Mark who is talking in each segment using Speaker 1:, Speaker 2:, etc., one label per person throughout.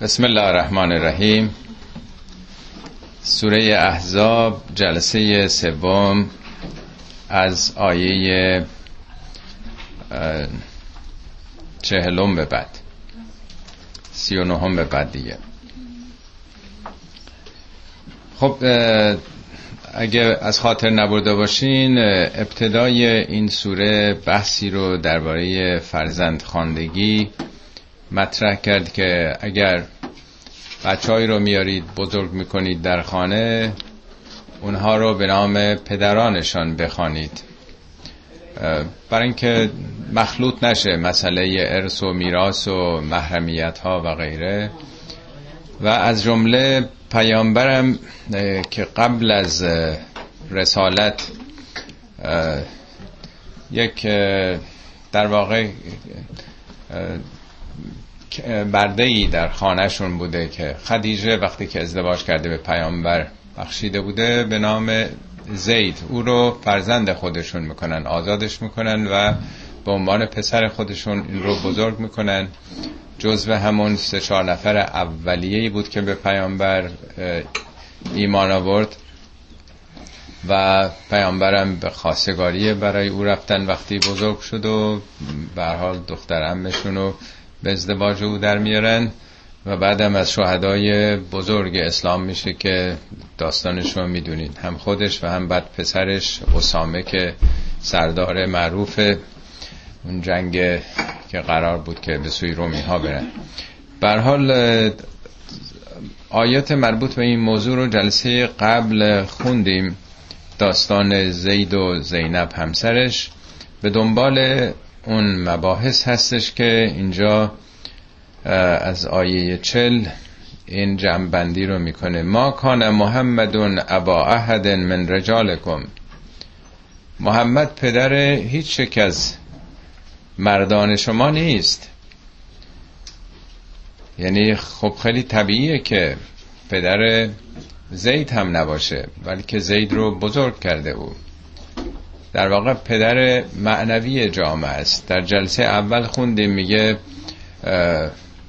Speaker 1: بسم الله الرحمن الرحیم سوره احزاب جلسه سوم از آیه چهلم به بعد سی و نهم به بعد دیگه خب اگه از خاطر نبرده باشین ابتدای این سوره بحثی رو درباره فرزند خاندگی مطرح کرد که اگر بچههایی رو میارید بزرگ می‌کنید در خانه اونها رو به نام پدرانشان بخوانید. برای اینکه مخلوط نشه مسئله ارث و میراث و محرمیت ها و غیره. و از جمله پیامبرم که قبل از رسالت یک در واقع برده ای در خانهشون بوده که خدیجه وقتی که ازدواج کرده به پیامبر بخشیده بوده به نام زید. او رو فرزند خودشون می‌کنن آزادش می‌کنن و به عنوان پسر خودشون این رو بزرگ می‌کنن. جزو همون سه چهار نفر اولیه‌ای بود که به پیامبر ایمان آورد و پیامبرم به خواستگاری برای او رفتن. وقتی بزرگ شد و به حال دختر امشون رو به ازدواج او در میارن و بعدم از شهدای بزرگ اسلام میشه که داستانش رو می‌دونید. هم خودش و هم بعد پسرش اسامه که سردار معروف اون جنگ که قرار بود که به سوی رومی ها برن حال آیات مربوط به این موضوع رو جلسه قبل خوندیم. داستان زید و زینب همسرش. به دنبال اون مباحث هستش که اینجا از آیه چل این جمعبندی رو می‌کنه. ما کان محمدون ابا احد من رجالکم. محمد پدر هیچ یک از مردان شما نیست. یعنی خب خیلی طبیعیه که پدر زید هم نباشه ولی که زید رو بزرگ کرده او. در واقع پدر معنوی جامعه است. در جلسه اول خوندیم میگه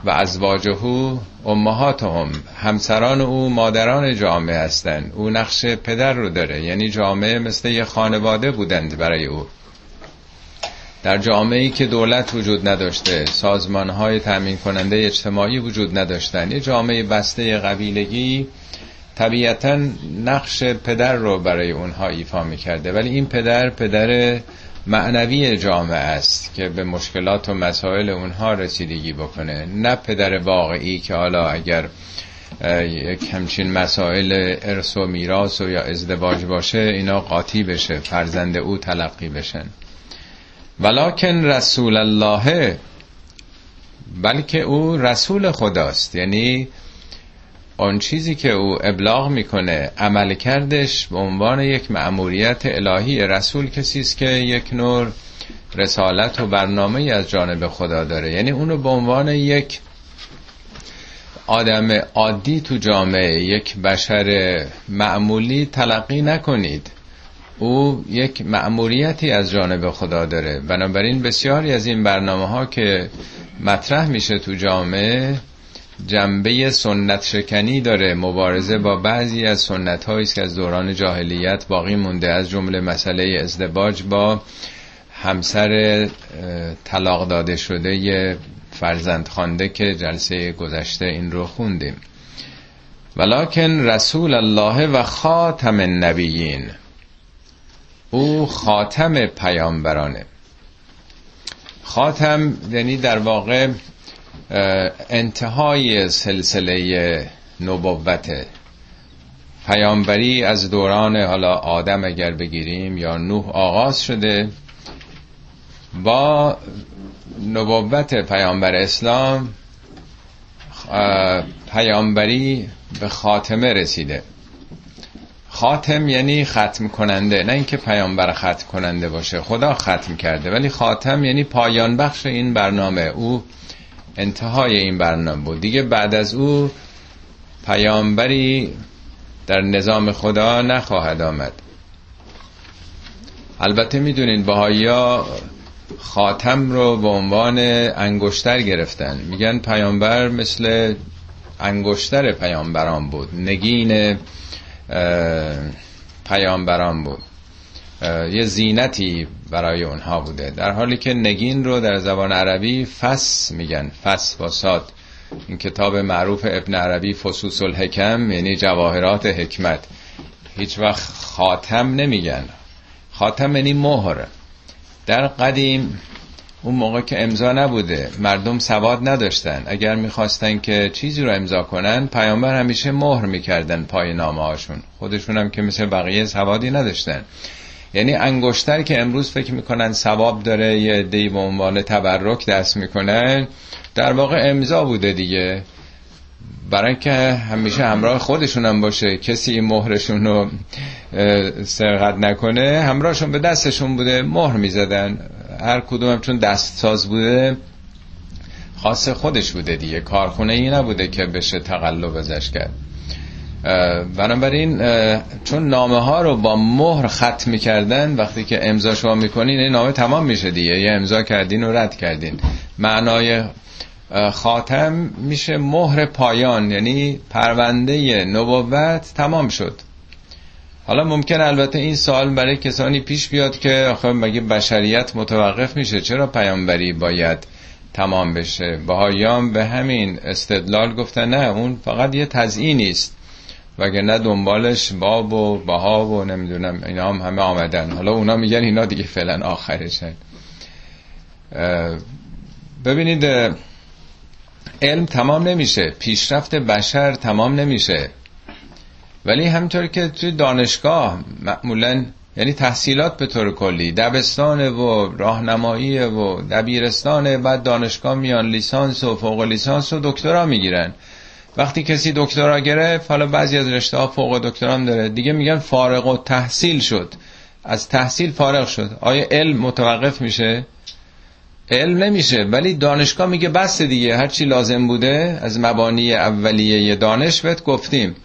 Speaker 1: و ازواجهو امهاتهم همسران او مادران جامعه هستند. او نقش پدر رو داره یعنی جامعه مثل یه خانواده بودند برای او. در جامعه ای که دولت وجود نداشته سازمان های تأمین کننده اجتماعی وجود نداشتن یه جامعه بسته قبیلگی طبیعتا نقش پدر رو برای اونها ایفا می‌کرده. ولی این پدر پدر معنوی جامعه است که به مشکلات و مسائل اونها رسیدگی بکنه. نه پدر واقعی که حالا اگر یک همچین مسائل ارث و میراث و یا ازدواج باشه اینا قاطی بشه فرزند او تلقی بشن. ولکن رسول الله بلکه او رسول خداست. یعنی آن چیزی که او ابلاغ می‌کنه عمل کردش به عنوان یک مأموریت الهی رسول کسی است که یک نور رسالت و برنامه از جانب خدا داره. یعنی اونو به عنوان یک آدم عادی تو جامعه یک بشر معمولی تلقی نکنید. او یک مأموریتی از جانب خدا داره. بنابراین بسیاری از این برنامه ها که مطرح میشه تو جامعه جنبه سنت شکنی داره مبارزه با بعضی از سنت هایی که از دوران جاهلیت باقی مونده. از جمله مسئله ازدواج با همسر طلاق داده شده فرزند خانده که جلسه گذشته این رو خوندیم. ولکن رسول الله و خاتم النبیین او خاتم پیامبرانه. خاتم یعنی در واقع انتهای سلسله نبوت پیامبری از دوران حالا آدم اگر بگیریم یا نوح آغاز شده با نبوت پیامبر اسلام پیامبری به خاتمه رسیده. خاتم یعنی ختم کننده نه اینکه پیامبر ختم کننده باشه خدا ختم کرده ولی خاتم یعنی پایان بخش این برنامه. او انتهای این برنامه بود. دیگه بعد از او پیامبری در نظام خدا نخواهد آمد. البته می‌دونین ها خاتم رو به عنوان انگشتر گرفتن. میگن پیامبر مثل انگشتر پیامبران بود. نگین پیامبران بود. یه زینتی برای اونها بوده. در حالی که نگین رو در زبان عربی فس میگن فس با ساد این کتاب معروف ابن عربی فسوس الحکم یعنی جواهرات حکمت. هیچ وقت خاتم نمیگن. خاتم یعنی مهر. در قدیم اون موقع که امضا نبوده مردم سواد نداشتن. اگر می‌خواستن که چیزی رو امضا کنن پیامبر همیشه مهر می‌کردن پای نامه هاشون خودشون هم که مثل بقیه سوادی نداشتن. یعنی انگشتر که امروز فکر می‌کنن ثواب داره یه دی به عنوان تبرک دست می‌کنن در واقع امضا بوده دیگه. برای که همیشه همراه خودشون هم باشه. کسی این مهرشون رو سرقت نکنه همراهشون به دستشون بوده مهر می‌زدن. هر کدوم هم چون دست ساز بوده خاص خودش بوده دیگه. کارخونه ای نبوده که بشه تقلب ازش کرد. بنابراین چون نامه ها رو با مهر خط می‌کردن وقتی که امضا شما می‌کنین این نامه تمام میشه دیگه. یه امضا کردین و رد کردین. معنای خاتم میشه مهر پایان یعنی پرونده نبوت تمام شد. حالا ممکن البته این سوال برای کسانی پیش بیاد که آخه مگه بشریت متوقف میشه؟ چرا پیامبری باید تمام بشه؟ بهاییان به همین استدلال گفتن نه اون فقط یه تزیینی است. نه دنبالش باب و بها و نمی‌دونم اینا هم همه آمدن. حالا اونا میگن اینا دیگه فعلا آخرشن. ببینید علم تمام نمیشه. پیشرفت بشر تمام نمیشه. ولی همطور که توی دانشگاه معمولا یعنی تحصیلات به طور کلی دبستان و راهنمایی و دبیرستان بعد دانشگاه میان لیسانس و فوق لیسانس و دکترا می‌گیرن. وقتی کسی دکترا گرفت حالا بعضی از رشته ها فوق دکترا هم داره. دیگه میگن فارغ و تحصیل شد. از تحصیل فارغ شد. آیا علم متوقف میشه؟ علم نمیشه. ولی دانشگاه میگه بس دیگه. هرچی لازم بوده از مبانی اولیه دانش بهت گفتیم.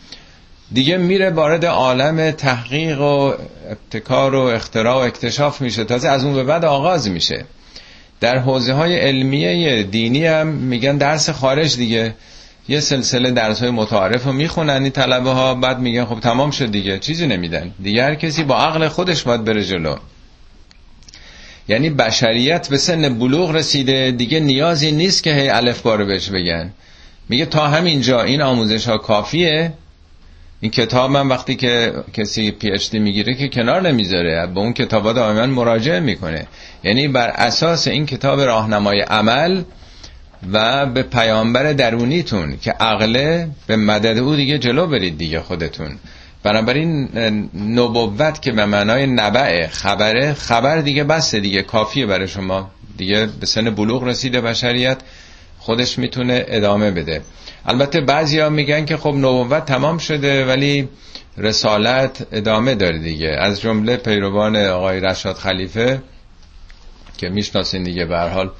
Speaker 1: دیگه میره وارد عالم تحقیق و ابتکار و اختراع و اکتشاف میشه. تازه از اون به بعد آغاز میشه. در حوزه های علمیه دینی هم میگن درس خارج دیگه. یه سلسله درس های متعارف رو می‌خونن این طلبه ها بعد میگن خب تمام شد دیگه چیزی نمیدن. دیگه هر کسی با عقل خودش باید بره جلو. یعنی بشریت به سن بلوغ رسیده دیگه نیازی نیست که هی الف بارو بهش بگن. میگه تا همینجا این آموزش ها کافیه؟ این کتاب من وقتی که کسی پی اچ دی می‌گیره که کنار نمی‌ذاره به اون کتابا دائما مراجعه می‌کنه. یعنی بر اساس این کتاب راهنمای عمل و به پیامبر درونیتون که عقله به مدد او دیگه جلو برید دیگه خودتون. بنابراین نبوت که به معنای نبعه خبره خبر دیگه بسته دیگه کافیه برای شما. دیگه به سن بلوغ رسیده بشریت خودش می‌تونه ادامه بده. البته بعضی ها میگن که خب نبوت تمام شده ولی رسالت ادامه داره دیگه. از جمله پیروان آقای رشاد خلیفه که می‌شناسین دیگه به حال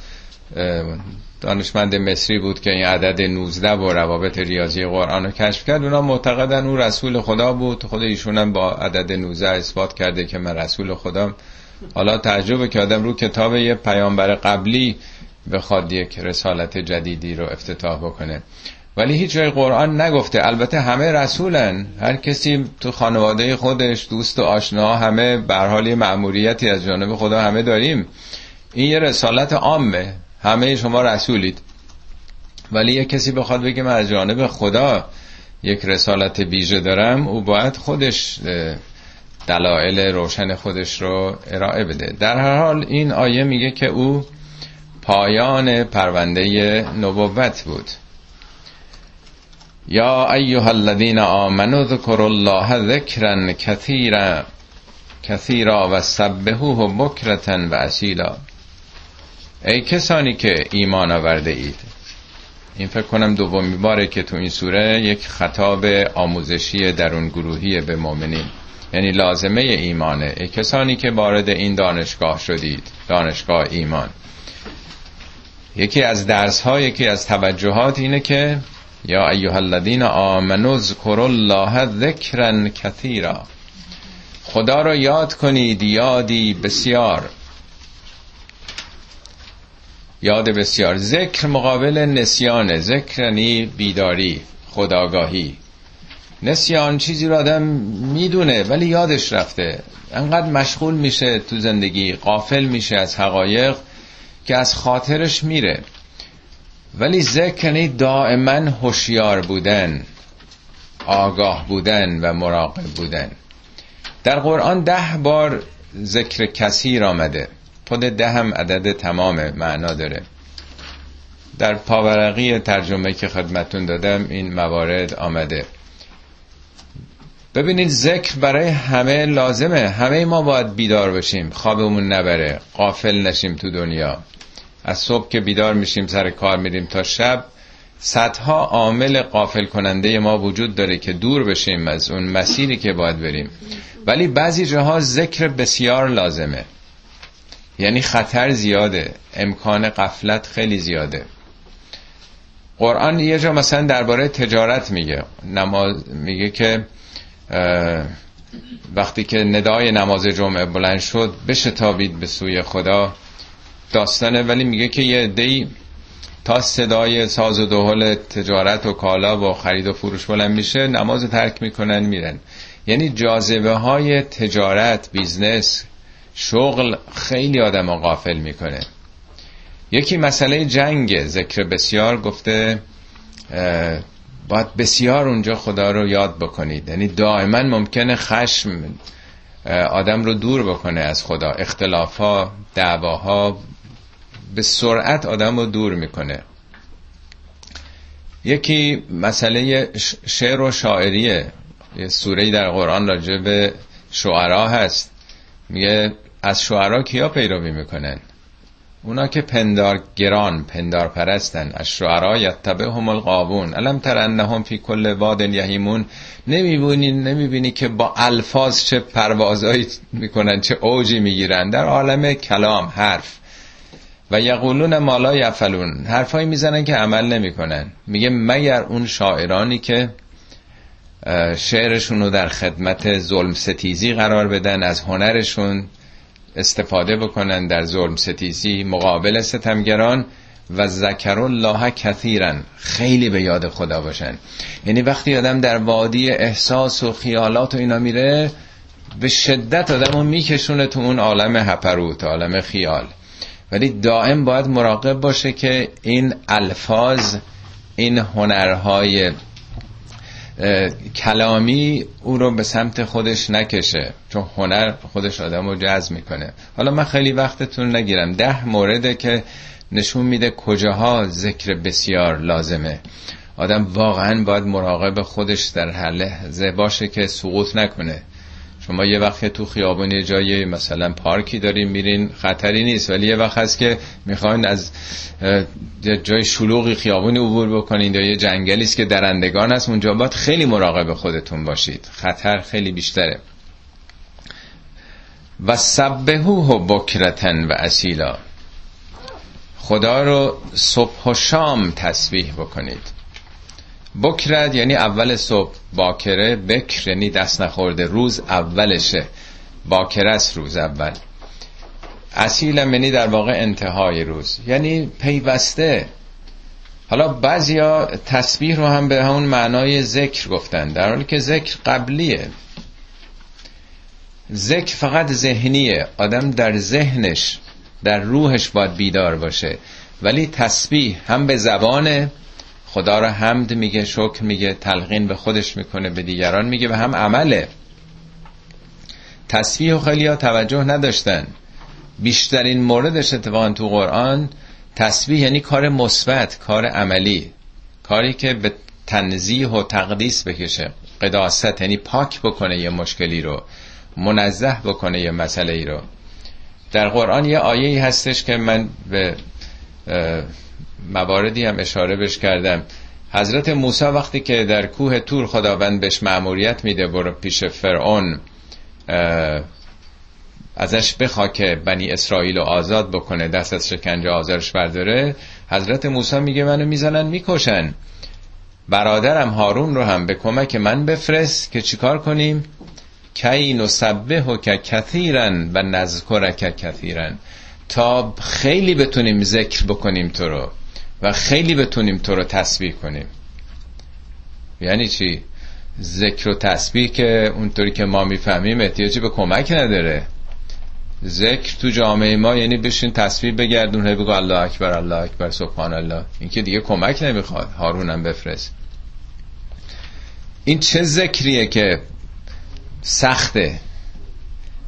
Speaker 1: دانشمند مصری بود که این عدد 19 و روابط ریاضی قرآن رو کشف کرد. اونا معتقدن او رسول خدا بود. خود ایشون هم با عدد 19 اثبات کرده که من رسول خدا حالا تعجبه که آدم رو کتاب یه پیامبر قبلی بخواد یک رسالت جدیدی رو افتتاح بکنه. ولی هیچ جای قرآن نگفته. البته همه رسولن. هر کسی تو خانواده خودش دوست و آشنا همه به حال مأموریتی از جانب خدا همه داریم. این یه رسالت عامه. همه شما رسولید. ولی یه کسی بخواد بگه من از جانب خدا یک رسالت بیژه دارم او باید خودش دلایل روشن خودش رو ارائه بده. در هر حال این آیه میگه که او پایان پرونده نبوت بود. یا ایها الذین آمنوا ذکروا الله ذکرا کثیرا کثیرا و سبحوه بکرتا و اسیلا ای کسانی که ایمان آورده اید. این فکر کنم دومی باره که تو این سوره یک خطاب آموزشی درون گروهی به مؤمنین. یعنی لازمه ایمانه. ای کسانی که وارد این دانشگاه شدید. دانشگاه ایمان. یکی از درس ها یکی از توجهات اینه که یا ایها الذین آمنوا اذکروا الله ذکرا کثیرا. خدا را یاد کنید یادی بسیار. یاد بسیار. ذکر مقابل نسیانه ذکر یعنی بیداری خداگاهی. نسیان چیزی رو آدم می‌دونه ولی یادش رفته. انقدر مشغول میشه تو زندگی قافل میشه از حقایق که از خاطرش میره. ولی ذکر یعنی دائما هوشیار بودن آگاه بودن و مراقب بودن. در قرآن ده بار ذکر کثیر آمده. خود ده هم عدد تمام معنا داره. در پاورقی ترجمه که خدمتون دادم این موارد آمده. ببینید ذکر برای همه لازمه. همه ما باید بیدار بشیم. خوابمون نبره. قافل نشیم تو دنیا. از صبح که بیدار میشیم سر کار میریم تا شب صدها عامل قافل کننده ما وجود داره که دور بشیم از اون مسیری که باید بریم. ولی بعضی جاها ذکر بسیار لازمه. یعنی خطر زیاده امکان قفلت خیلی زیاده. قرآن یه جا مثلا درباره تجارت میگه. نماز میگه که وقتی که ندای نماز جمعه بلند شد بشتابید به سوی خدا. داستانه ولی میگه که یه دی تا صدای ساز و دهل تجارت و کالا و خرید و فروش بلند میشه نماز ترک می‌کنن میرن. یعنی جاذبه های تجارت بیزنس شغل خیلی آدم غافل می‌کنه. یکی مسئله جنگ ذکر بسیار گفته باید بسیار اونجا خدا رو یاد بکنید. یعنی دائما ممکنه خشم آدم رو دور بکنه از خدا. اختلافها دعواها به سرعت آدم رو دور می‌کنه. یکی مسئله شعر و شاعریه. یه سوره در قرآن راجع به شعرا هست. میگه از شعرا کیا پیروی می‌کنن؟ اونا که پندار گران پندار پرستن. از شعرا هم القابون علم تر انهم فی کل واد یهیمون. نمی‌بینی نمی‌بینی که با الفاظ چه پروازایی می‌کنن چه اوجی می‌گیرن. در عالم کلام حرف. و یقولون مالا یفلون حرفایی می‌زنن که عمل نمی‌کنن. میگه مگر اون شاعرانی که شعرشون رو در خدمت ظلم ستیزی قرار بدن از هنرشون استفاده بکنن در ظلم ستیزی مقابل ستمگران و ذکر الله کثیرن. خیلی به یاد خدا باشن. یعنی وقتی آدم در وادی احساس و خیالات و اینا میره به شدت آدم رو میکشونه تو اون عالم هپروت عالم خیال. ولی دائم باید مراقب باشه که این الفاظ این هنرهای کلامی او رو به سمت خودش نکشه چون هنر خودش آدم رو جذب می‌کنه. حالا من خیلی وقتتون نگیرم. ده مورده که نشون میده کجاها ذکر بسیار لازمه. آدم واقعا باید مراقب خودش در هر لحظه باشه که سقوط نکنه. شما یه وقت تو خیابون جای مثلا پارکی داریم میرین خطری نیست ولی یه وقت هست که می‌خواین از جای شلوغی خیابونی عبور بکنین یا یه جنگلی است که درندگان هست اونجا باید خیلی مراقب خودتون باشید. خطر خیلی بیشتره. و سبهوه بکرتن و اسیلا. خدا رو صبح و شام تسبیح بکنید. بکرد یعنی اول صبح باکره بکر یعنی دست نخورده روز اولشه. باکره است روز اول. اصیل یعنی در واقع انتهای روز. یعنی پیوسته. حالا بعضیا تسبیح رو هم به همون معنای ذکر گفتن در حالی که ذکر قبلیه. ذکر فقط ذهنیه. آدم در ذهنش در روحش باید بیدار باشه. ولی تسبیح هم به زبانه خدا را حمد میگه شکر میگه تلقین به خودش می‌کنه به دیگران میگه و هم عمله. تصویح و خیلی توجه نداشتن. بیشترین موردش اتفاقا تو قرآن تصویح یعنی کار مثبت کار عملی. کاری که به تنزیح و تقدیس بکشه. قداست یعنی پاک بکنه یه مشکلی رو. منزه بکنه یه مسئله ای رو. در قرآن یه آیه هستش که من به مواردی هم اشاره بش کردم. حضرت موسی وقتی که در کوه تور خداوند بهش معموریت میده برو پیش فرعون ازش بخوا که بنی اسرائیل رو آزاد بکنه دست از شکنجه آزارش برداره حضرت موسی میگه منو می‌زنن می‌کشن. برادرم هارون رو هم به کمک من بفرست که چیکار کنیم؟ کی نسبه و که کثیرن و نذکر که کثیرن. تا خیلی بتونیم ذکر بکنیم تو رو. و خیلی بتونیم تو رو تصویر کنیم. یعنی چی؟ ذکر و تسبیح که اونطوری که ما می‌فهمیم احتیاجی به کمک نداره. ذکر تو جامعه ما یعنی بشین تسبیح بگردون بگو الله اکبر الله اکبر سبحان الله. این که دیگه کمک نمی‌خواد. هارونم بفرست. این چه ذکریه که سخته؟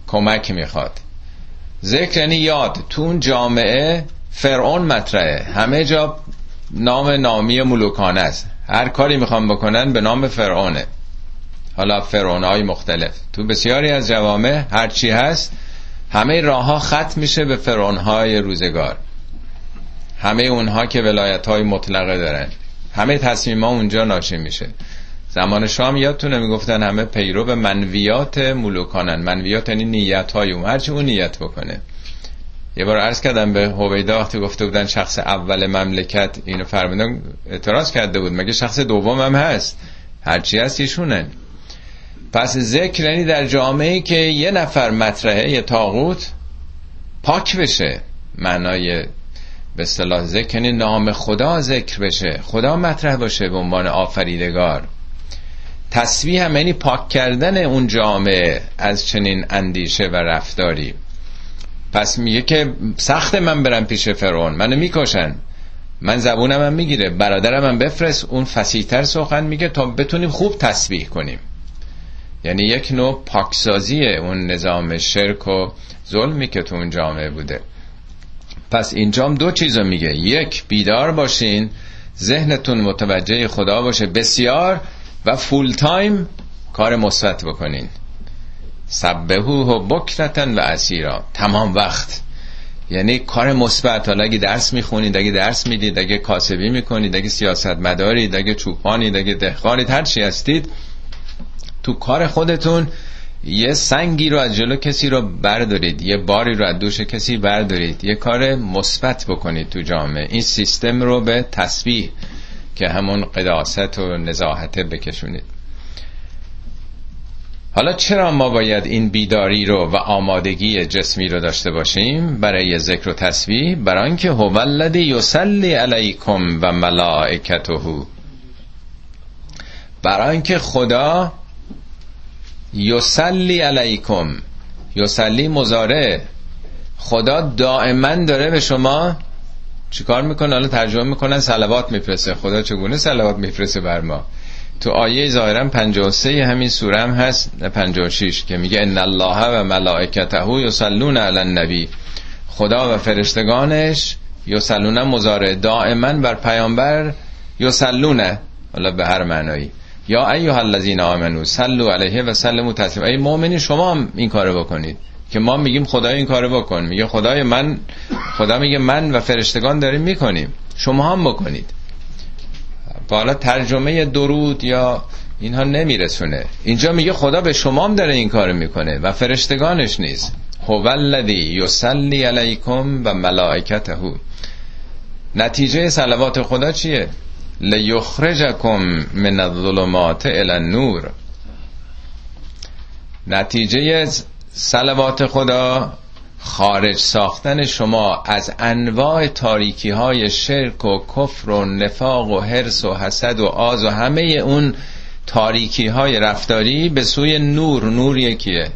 Speaker 1: کمک می‌خواد. ذکر یعنی یاد. تو اون جامعه فرعون مطرحه. همه جا نام نامی ملوکانه است. هر کاری می‌خوام بکنن به نام فرعونه. حالا فرعون های مختلف. تو بسیاری از جوامع هرچی هست همه راه ها ختم میشه به فرعون های روزگار. همه اونها که ولایت های مطلقه دارن. همه تصمیم ها اونجا ناشی میشه. زمان شام یادتونه می‌گفتن همه پیرو به منویات ملوکانن. منویات یعنی نیت های اون هرچی اون نیت بکنه. یه بار عرض کردم به هویدا وقتی گفته بودن شخص اول مملکت اینو فرمودن اعتراض کرده بود. مگه شخص دوم هم هست؟ هرچی هست ایشونن. پس ذکر یعنی در جامعه که یه نفر مطرحه یه تاغوت پاک بشه. معنای به اصطلاح ذکر یعنی نام خدا ذکر بشه. خدا مطرح باشه به عنوان آفریدگار. تسبیح هم یعنی پاک کردن اون جامعه از چنین اندیشه و رفتاری. پس میگه که سخت من برم پیش فرعون. منو می‌کشن. من زبونم هم می‌گیره. برادرم هم بفرست. اون فسیحتر سخن میگه تا بتونیم خوب تسبیح کنیم. یعنی یک نوع پاکسازی اون نظام شرک و ظلمی که تو اون جامعه بوده. پس اینجام دو چیزو میگه. یک بیدار باشین. ذهنتون متوجه خدا باشه. بسیار و فول تایم کار مثبت بکنین. سبهو و بکرتن و اسیرا. تمام وقت. یعنی کار مثبت. حالا اگه درس می‌خونید اگه درس می‌دید اگه کاسبی می‌کنید اگه سیاست مدارید اگه چوپانید اگه دهقانید هر چی هستید تو کار خودتون یه سنگی رو از جلو کسی رو بردارید یه باری رو از دوش کسی بردارید. یه کار مثبت بکنید تو جامعه. این سیستم رو به تسبیح که همون قداست و نزاحت بکشونید. حالا چرا ما باید این بیداری رو و آمادگی جسمی رو داشته باشیم؟ برای ذکر و تسبیح برای اینکه هو الذی یصلی علیکم و ملائکته. برای اینکه خدا یصلی علیکم یصلی مزاره خدا دائما داره به شما چیکار می‌کنه؟ حالا ترجمه می‌کنن صلوات میفرسته. خدا چگونه صلوات میفرسته بر ما؟ تو آیه ظاهرا 53 همین سوره هم هست 56 که میگه ان الله و ملائکته یصلون علی النبی. خدا و فرشتگانش یصلون مزاره دائما بر پیامبر یصلون حالا به هر معنایی. یا ایها الذین آمنو صلوا علیه و سلموا تسلیما. ای مؤمنین شما هم این کارو بکنید که ما میگیم خدای این کارو بکن. میگه خدای من خدا میگه من و فرشتگان داریم می‌کنیم. شما هم بکنید. حالا ترجمه درود یا اینها نمیرسونه. اینجا میگه خدا به شما هم داره این کارو می‌کنه و فرشتگانش نیست. هو الذی یصلی علیکم و ملائکته. نتیجه صلوات خدا چیه؟ لیخرجکم من الظلمات الى النور. نتیجه صلوات خدا خارج ساختن شما از انواع تاریکی های شرک و کفر و نفاق و حرس و حسد و آز و همه اون تاریکی های رفتاری به سوی نور. نور یکیه.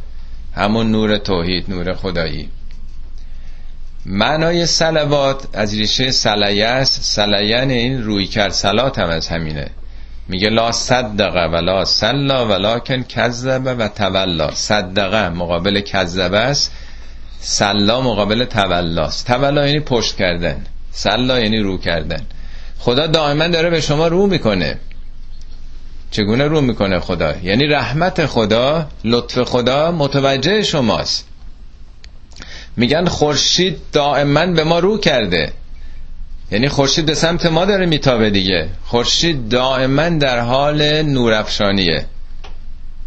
Speaker 1: همون نور توحید نور خدایی. معنای سلوات از ریشه سلیه است سلیه این روی کرد سلات هم از همینه. میگه لا صدقه ولا سلا ولکن کذبه و تولا صدقه مقابل کذبه است. سلا مقابل تولاست. تولا یعنی پشت کردن. سلا یعنی رو کردن. خدا دائما داره به شما رو می‌کنه. چگونه رو می‌کنه خدا؟ یعنی رحمت خدا لطف خدا متوجه شماست. میگن خورشید دائما به ما رو کرده. یعنی خورشید به سمت ما داره میتابه دیگه. خورشید دائما در حال نورافشانیه.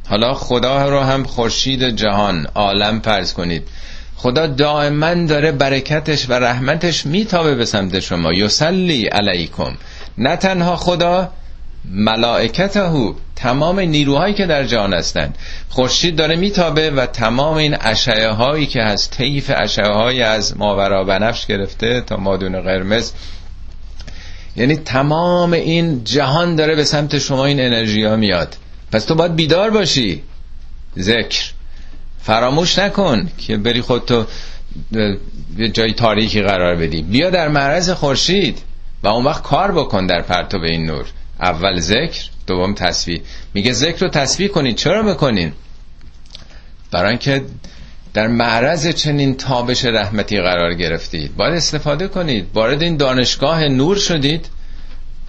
Speaker 1: حالا خدا رو هم خورشید جهان عالم فرض کنید. خدا دائما داره برکتش و رحمتش میتابه به سمت شما. یسلی علیکم. نه تنها خدا ملائکته تمام نیروهایی که در جهان هستند. خورشید داره میتابه و تمام این اشعه هایی که از طیف اشعه های از ماورا بنفش گرفته تا مادون قرمز. یعنی تمام این جهان داره به سمت شما این انرژی ها میاد. پس تو باید بیدار باشی. ذکر. فراموش نکن که بری خودتو یه جای تاریکی قرار بدی. بیا در معرض خورشید و اون وقت کار بکن در پرتو این نور. اول ذکر دوم تصویر. میگه ذکر رو تصویر کنید. چرا می‌کنین برای اینکه در معرض چنین تابش رحمتی قرار گرفتید. باید استفاده کنید. وارد این دانشگاه نور شدید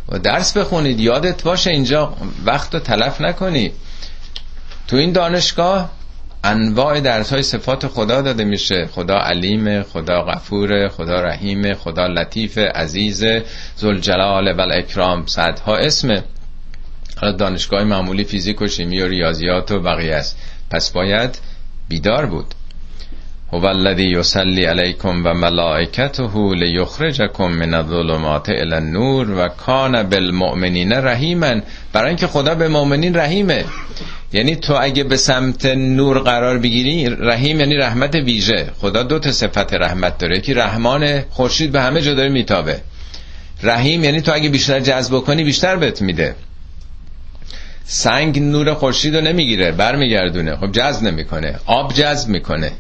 Speaker 1: و درس بخونید. یادت باشه اینجا وقت رو تلف نکنی. تو این دانشگاه انواع درس های صفات خدا داده میشه. خدا علیم خدا غفور خدا رحیم خدا لطیف عزیز زلجلال و اکرام صدها اسمه حالا دانشگاه معمولی فیزیک و شیمی و ریاضیات و بقیه است. پس باید بیدار بود. هو الذی یصلی علیکم و ملائکته لیخرجکم من الظلمات الی النور و کان بالمؤمنین رحیما. برای اینکه خدا به مؤمنین رحیمه. یعنی تو اگه به سمت نور قرار بگیری رحیم یعنی رحمت ویژه. خدا دو تا صفت رحمت داره. که رحمان خورشید به همه جا داره میتابه. رحیم یعنی تو اگه بیشتر جذب کنی بیشتر بهت میده. سنگ نور خورشید رو نمی‌گیره برمیگردونه. خب جذب نمی‌کنه. آب جذب می‌کنه.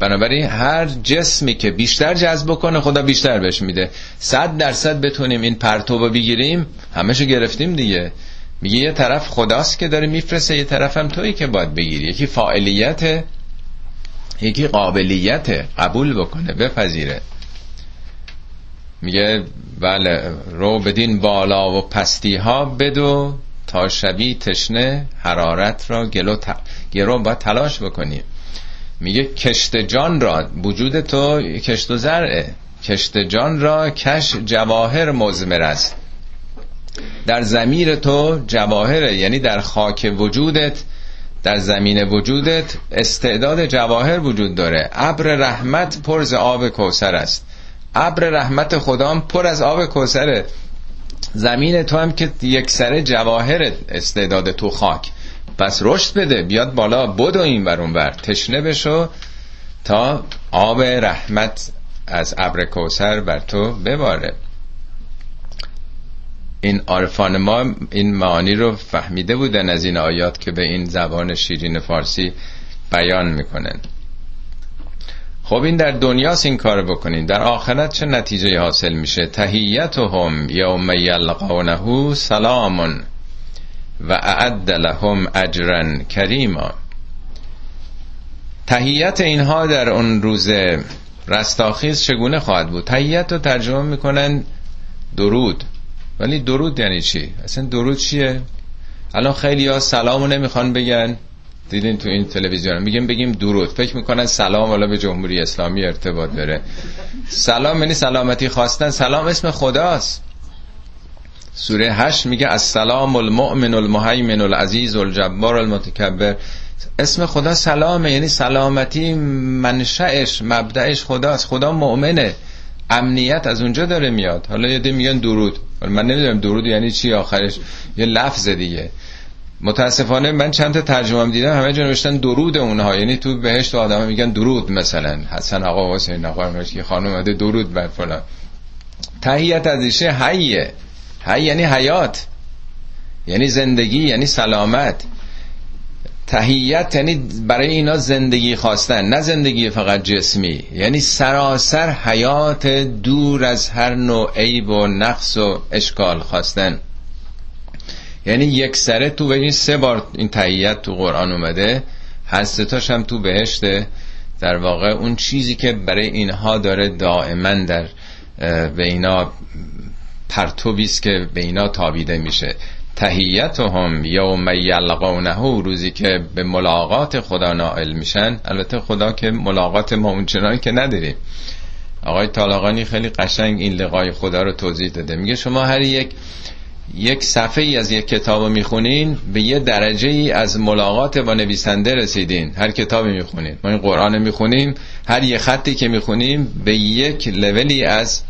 Speaker 1: بنابراین هر جسمی که بیشتر جذب کنه خدا بیشتر بهش میده. صد درصد بتونیم این پرتو بگیریم همشو گرفتیم دیگه. میگه یه طرف خداست که داره میفرسته یه طرف هم تویی که باید بگیری. یکی فاعلیت یکی قابلیت قبول بکنه بپذیره. میگه بله رو بدین بالا و پستی ها بدو تا شبی تشنه حرارت را گلو, ت... گرو باید تلاش بکنی. میگه کشت جان را وجود تو کشت و زرعه. کشت جان را کش جواهر مزمر است. در زمیر تو جواهره یعنی در خاک وجودت در زمین وجودت استعداد جواهر وجود داره. ابر رحمت پر از آب کوسر است. ابر رحمت خدام پر از آب کوسره زمین تو هم که یک سر جواهر استعداد تو خاک. پس رشد بده بیاد بالا بدو این برون بر تشنه بشو تا آب رحمت از ابر کوسر بر تو بباره. این عارفان ما این معانی رو فهمیده بودن از این آیات که به این زبان شیرین فارسی بیان می‌کنن. خب این در دنیاست این کار بکنین. در آخرت چه نتیجه حاصل میشه؟ تهیتهم یوم یلقونه سلامون و اعد لهم اجرا کریما. تهیت اینها در اون روز رستاخیز چگونه خواهد بود؟ تهیت رو ترجمه می‌کنن درود. ولی درود یعنی چی؟ اصلا درود چیه؟ الان خیلی ها سلامو نمی‌خوان بگن. دیدین تو این تلویزیون. میگیم بگیم درود. فکر می‌کنن سلام والا به جمهوری اسلامی ارتباط داره. سلام یعنی سلامتی خواستن. سلام اسم خداست. سوره هشت میگه السلام المؤمن المهیمن العزیز الجبار المتکبر. اسم خدا سلامه. یعنی سلامتی منشأش مبدعش خداست. خدا مؤمنه. امنیت از اونجا داره میاد. حالا یه میگن درود. من نمی‌دونم درود یعنی چی آخرش. یه لفظ دیگه. متاسفانه من چند تا ترجمه دیدم همه جا نوشتن درود اونها. یعنی تو بهشت آدم میگن درود مثلا. حسن آقا حسین آقا که خانم درود بر فلان. تهیت از ایشه حیه. حی یعنی حیات. یعنی زندگی یعنی سلامت. تهیت یعنی برای اینا زندگی خواستن نه زندگی فقط جسمی. یعنی سراسر حیات دور از هر نوع عیب و نقص و اشکال خواستن. یعنی یک سره تو این سه بار این تهیت تو قرآن اومده هستتاش هم تو بهشته. در واقع اون چیزی که برای اینها داره دائما در به اینا پرتوبیست که به اینا تابیده میشه. تهیتهم یوم یلقونه روزی که به ملاقات خدا نائل میشن. البته خدا که ملاقات ما اونچنانی که نداریم. آقای طالقانی خیلی قشنگ این لقای خدا رو توضیح داده. میگه شما هر یک یک صفحه ای از یک کتاب رو می‌خونین به یه درجه ای از ملاقات با نویسنده رسیدین. هر کتابی می‌خونین. ما این قرآن می‌خونیم. هر یه خطی که می‌خونیم به یک لولی از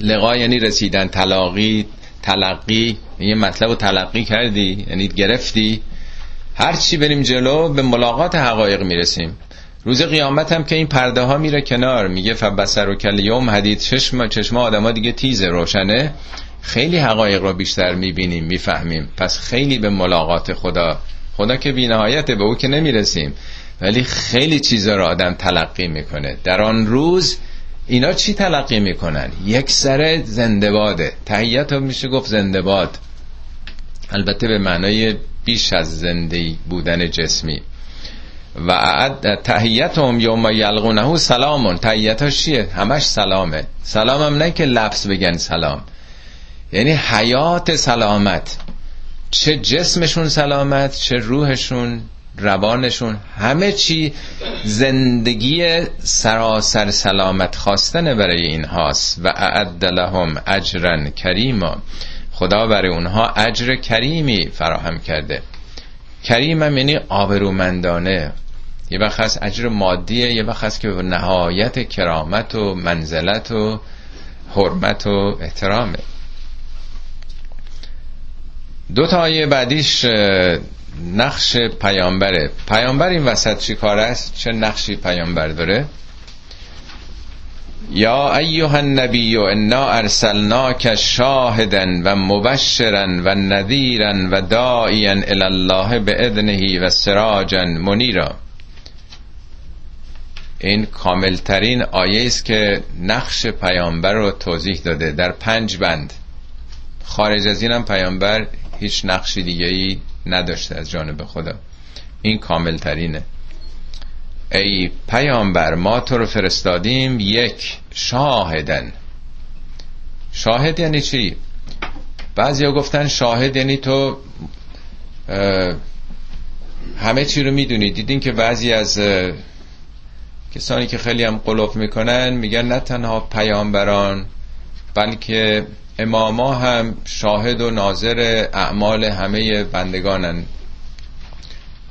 Speaker 1: لقا یعنی رسیدن تلاقی تلقی یه مطلب رو تلقی کردی یعنی گرفتی. هر چی بریم جلو به ملاقات حقایق می‌رسیم. روز قیامت هم که این پرده ها میره کنار میگه فبسر و کل یوم حدید. چشم چشم آدما دیگه تیزه روشنه. خیلی حقایق رو بیشتر می‌بینیم می‌فهمیم. پس خیلی به ملاقات خدا. خدا که بینهایته به او که نمی‌رسیم. ولی خیلی چیزا رو آدم تلقی می‌کنه. در آن روز اینا چی تلقی می‌کنن؟ یک سر زندباده تحییت میشه گفت زندباد البته به معنای بیش از زنده بودن جسمی. و تحییتهم یوم یلقونه سلامون. تحییتاش چیه؟ همش سلامه. سلام هم نه که لفظ بگن سلام. یعنی حیات سلامت. چه جسمشون سلامت چه روحشون روانشون همه چی زندگی سراسر سلامت خواستن برای این هاست و اعد لهم اجرا کریما. خدا برای اونها اجر کریمی فراهم کرده. کریم هم یعنی آبرومندانه. یه وقت هست اجر مادیه یه وقت هست که نهایت کرامت و منزلت و حرمت و احترامه. دو تا آیه بعدیش نقش پیامبره. پیامبر این وسط چی کار است؟ چه نقشی پیامبر داره؟ یا ایها النبی انا ارسلناک شاهدا و مبشرا و نذیرا و داعیا الی الله باذنه و سراجا منیرا. این کاملترین آیه است که نقش پیامبر رو توضیح داده در پنج بند. خارج از اینم پیامبر هیچ نقشی دیگه ای نداشته از جانب خدا. این کامل ترینه ای پیامبر ما تو رو فرستادیم یک شاهدن. شاهد یعنی چی؟ بعضی ها گفتن شاهد یعنی تو همه چی رو می‌دونی. دیدین که بعضی از کسانی که خیلی هم قلوف می‌کنن میگن نه تنها پیامبران بلکه اماما هم شاهد و ناظر اعمال همه بندگانن.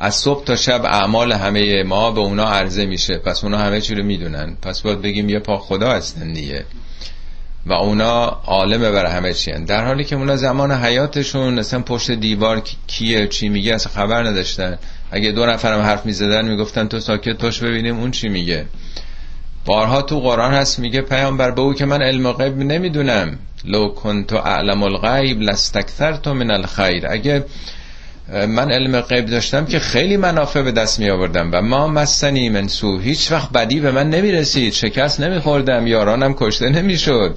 Speaker 1: از صبح تا شب اعمال همه ما به اونا عرضه میشه. پس اونا همه چی رو می‌دونن. پس باید بگیم یه پا خدا هستن دیگه. و اونا عالمه بر همه چی هن. در حالی که اونا زمان حیاتشون اصلا پشت دیوار کیه چی میگه اصلا خبر نداشتن. اگه دو نفرم حرف می‌زدن می‌گفتن تو ساکت توش ببینیم اون چی میگه. بارها تو قرآن هست میگه پیامبر به او که من علم غیب نمی‌دونم. لو کنت اعلم الغیب لستکثرت من الخیر. اگه من علم غیب داشتم که خیلی منافع به دست می آوردم و ما مسنی منسو هیچ وقت بدی به من نمی رسید. شکست نمی خوردم. یارانم کشته نمی شد.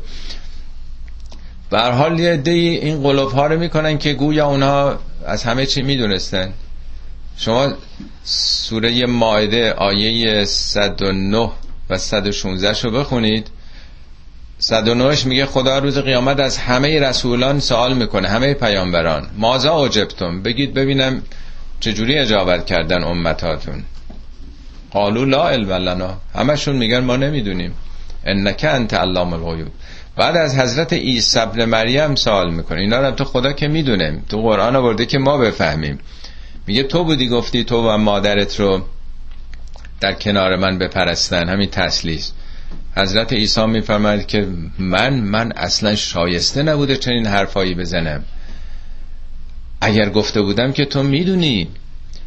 Speaker 1: بر حال یه دی این قلوب ها رو می‌کنن که گویا اونا از همه چی می‌دونستن شما سوره ماعده آیه 109 و 116 رو بخونید. 109 میگه خدا روز قیامت از همه رسولان سوال می‌کنه همه پیامبران. مازا عجبتم بگید ببینم چجوری اجابت کردن امتاتون. قالو لا علم همشون میگن ما نمی‌دونیم. انک انت علام الغیوب. بعد از حضرت عیسی ابن مریم سوال می‌کنه. اینا رو تو خدا که می‌دونه تو قرآن آورده که ما بفهمیم. میگه تو بودی گفتی تو و مادرت رو در کنار من بپرستن. همین تسلیس. حضرت عیسی میفرماید که من من اصلا شایسته نبوده چنین حرفایی بزنم. اگر گفته بودم که تو می‌دونی.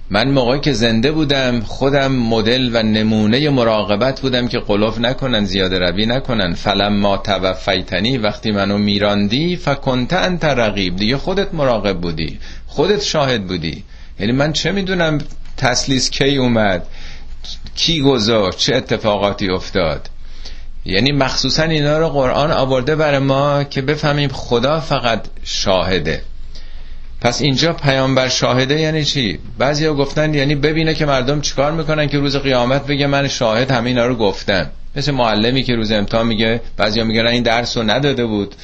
Speaker 1: من موقعی که زنده بودم خودم مدل و نمونه مراقبت بودم که قلوف نکنن زیاده روی نکنن. فلم ما توفیتنی وقتی منو میراندی فکنت انت رقیب. دیگه خودت مراقب بودی. خودت شاهد بودی. یعنی من چه می‌دونم تسلیس کی اومد کی گذاشت چه اتفاقاتی افتاد. یعنی مخصوصا اینا رو قرآن آورده برای ما که بفهمیم خدا فقط شاهده. پس اینجا پیامبر شاهده یعنی چی؟ ها گفتن یعنی ببینه که مردم چیکار می‌کنن که روز قیامت بگه من شاهد همه اینا رو گفتم مثل معلمی که روز امتحان میگه بعضیا میگن این درس رو نداده بود.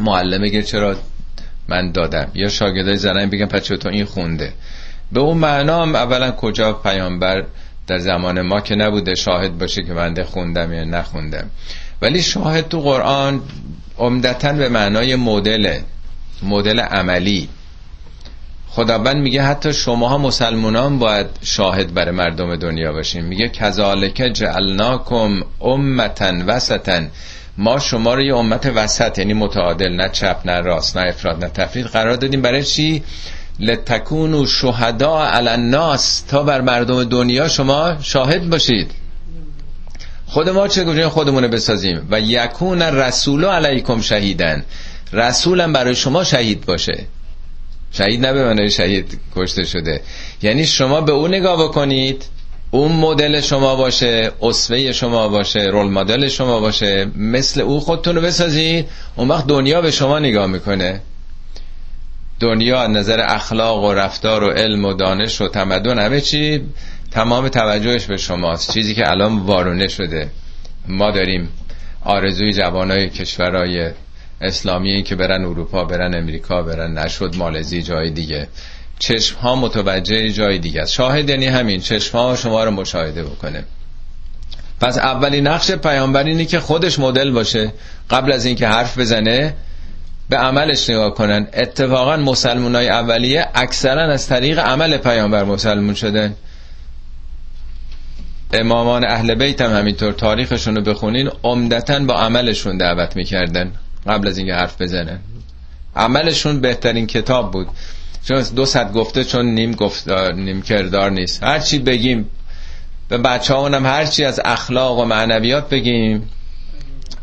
Speaker 1: معلم میگه چرا من دادم؟ یا شاگردای زنن بگن پس تو این خونده؟ به اون معنا اولا کجا پیامبر در زمان ما که نبوده شاهد باشه که بنده خوندم یا نخوندم. ولی شاهد تو قرآن عمدتا به معنای مدل مدل عملی. خداوند میگه حتی شماها مسلمانان باید شاهد برای مردم دنیا باشین. میگه کذالک جعلناکم امتا وسطا. ما شما رو یه امت وسط یعنی متعادل نه چپ نه راست نه افراد نه تفرید. قرار دادیم برای چی؟ لتکونو شهدا علی الناس تا بر مردم دنیا شما شاهد باشید. خود ما چگونه خودمون بسازیم. و یکون رسول علیکم شهیدن. رسولم برای شما شهید باشه. شهید نه به شهید کشته شده. یعنی شما به او نگاه بکنید. اون مدل شما باشه اسوه شما باشه رول مدل شما باشه. مثل او خودتون رو بسازید. اون وقت دنیا به شما نگاه می‌کنه. دنیا نظر اخلاق و رفتار و علم و دانش و تمدن همه چی تمام توجهش به شماست. چیزی که الان وارونه شده. ما داریم آرزوی جوانای کشورهای اسلامی که برن اروپا برن امریکا برن نشد مالزی جای دیگه. چشم ها متوجه جای دیگه است. شاهد یعنی همین چشم ها شما رو مشاهده بکنه. پس اولی نقش پیامبر اینه که خودش مدل باشه. قبل از اینکه حرف بزنه به عملش نگاه کنن. اتفاقا مسلمان های اولیه اکثرا از طریق عمل پیامبر مسلمون شدن. امامان اهل بیت هم همینطور تاریخشون رو بخونین عمدتا با عملشون دعوت می‌کردن. قبل از اینکه حرف بزنن. عملشون بهترین کتاب بود. چون دو صد گفته چون نیم گفتار نیم کردار نیست. هرچی بگیم به بچه هم هرچی از اخلاق و معنویات بگیم.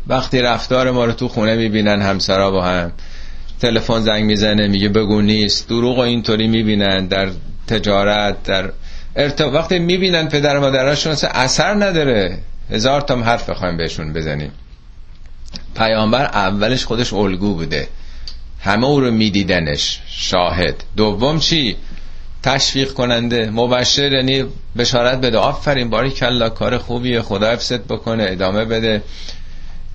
Speaker 1: وقتی رفتار ما رو تو خونه می‌بینن همسرا با هم تلفن زنگ می‌زنه میگه بگو نیست دروغ و اینطوری می‌بینن در تجارت در ارتب... وقتی می‌بینن پدر مادرشون اثر نداره. هزار تا حرف بخوایم بهشون بزنیم. پیامبر اولش خودش الگو بوده. همه او رو میدیدنش. شاهد. دوم چی؟ تشویق کننده. مبشر یعنی بشارت بده. آفرین باری کلا کار خوبیه. خدا حفظت بکنه ادامه بده.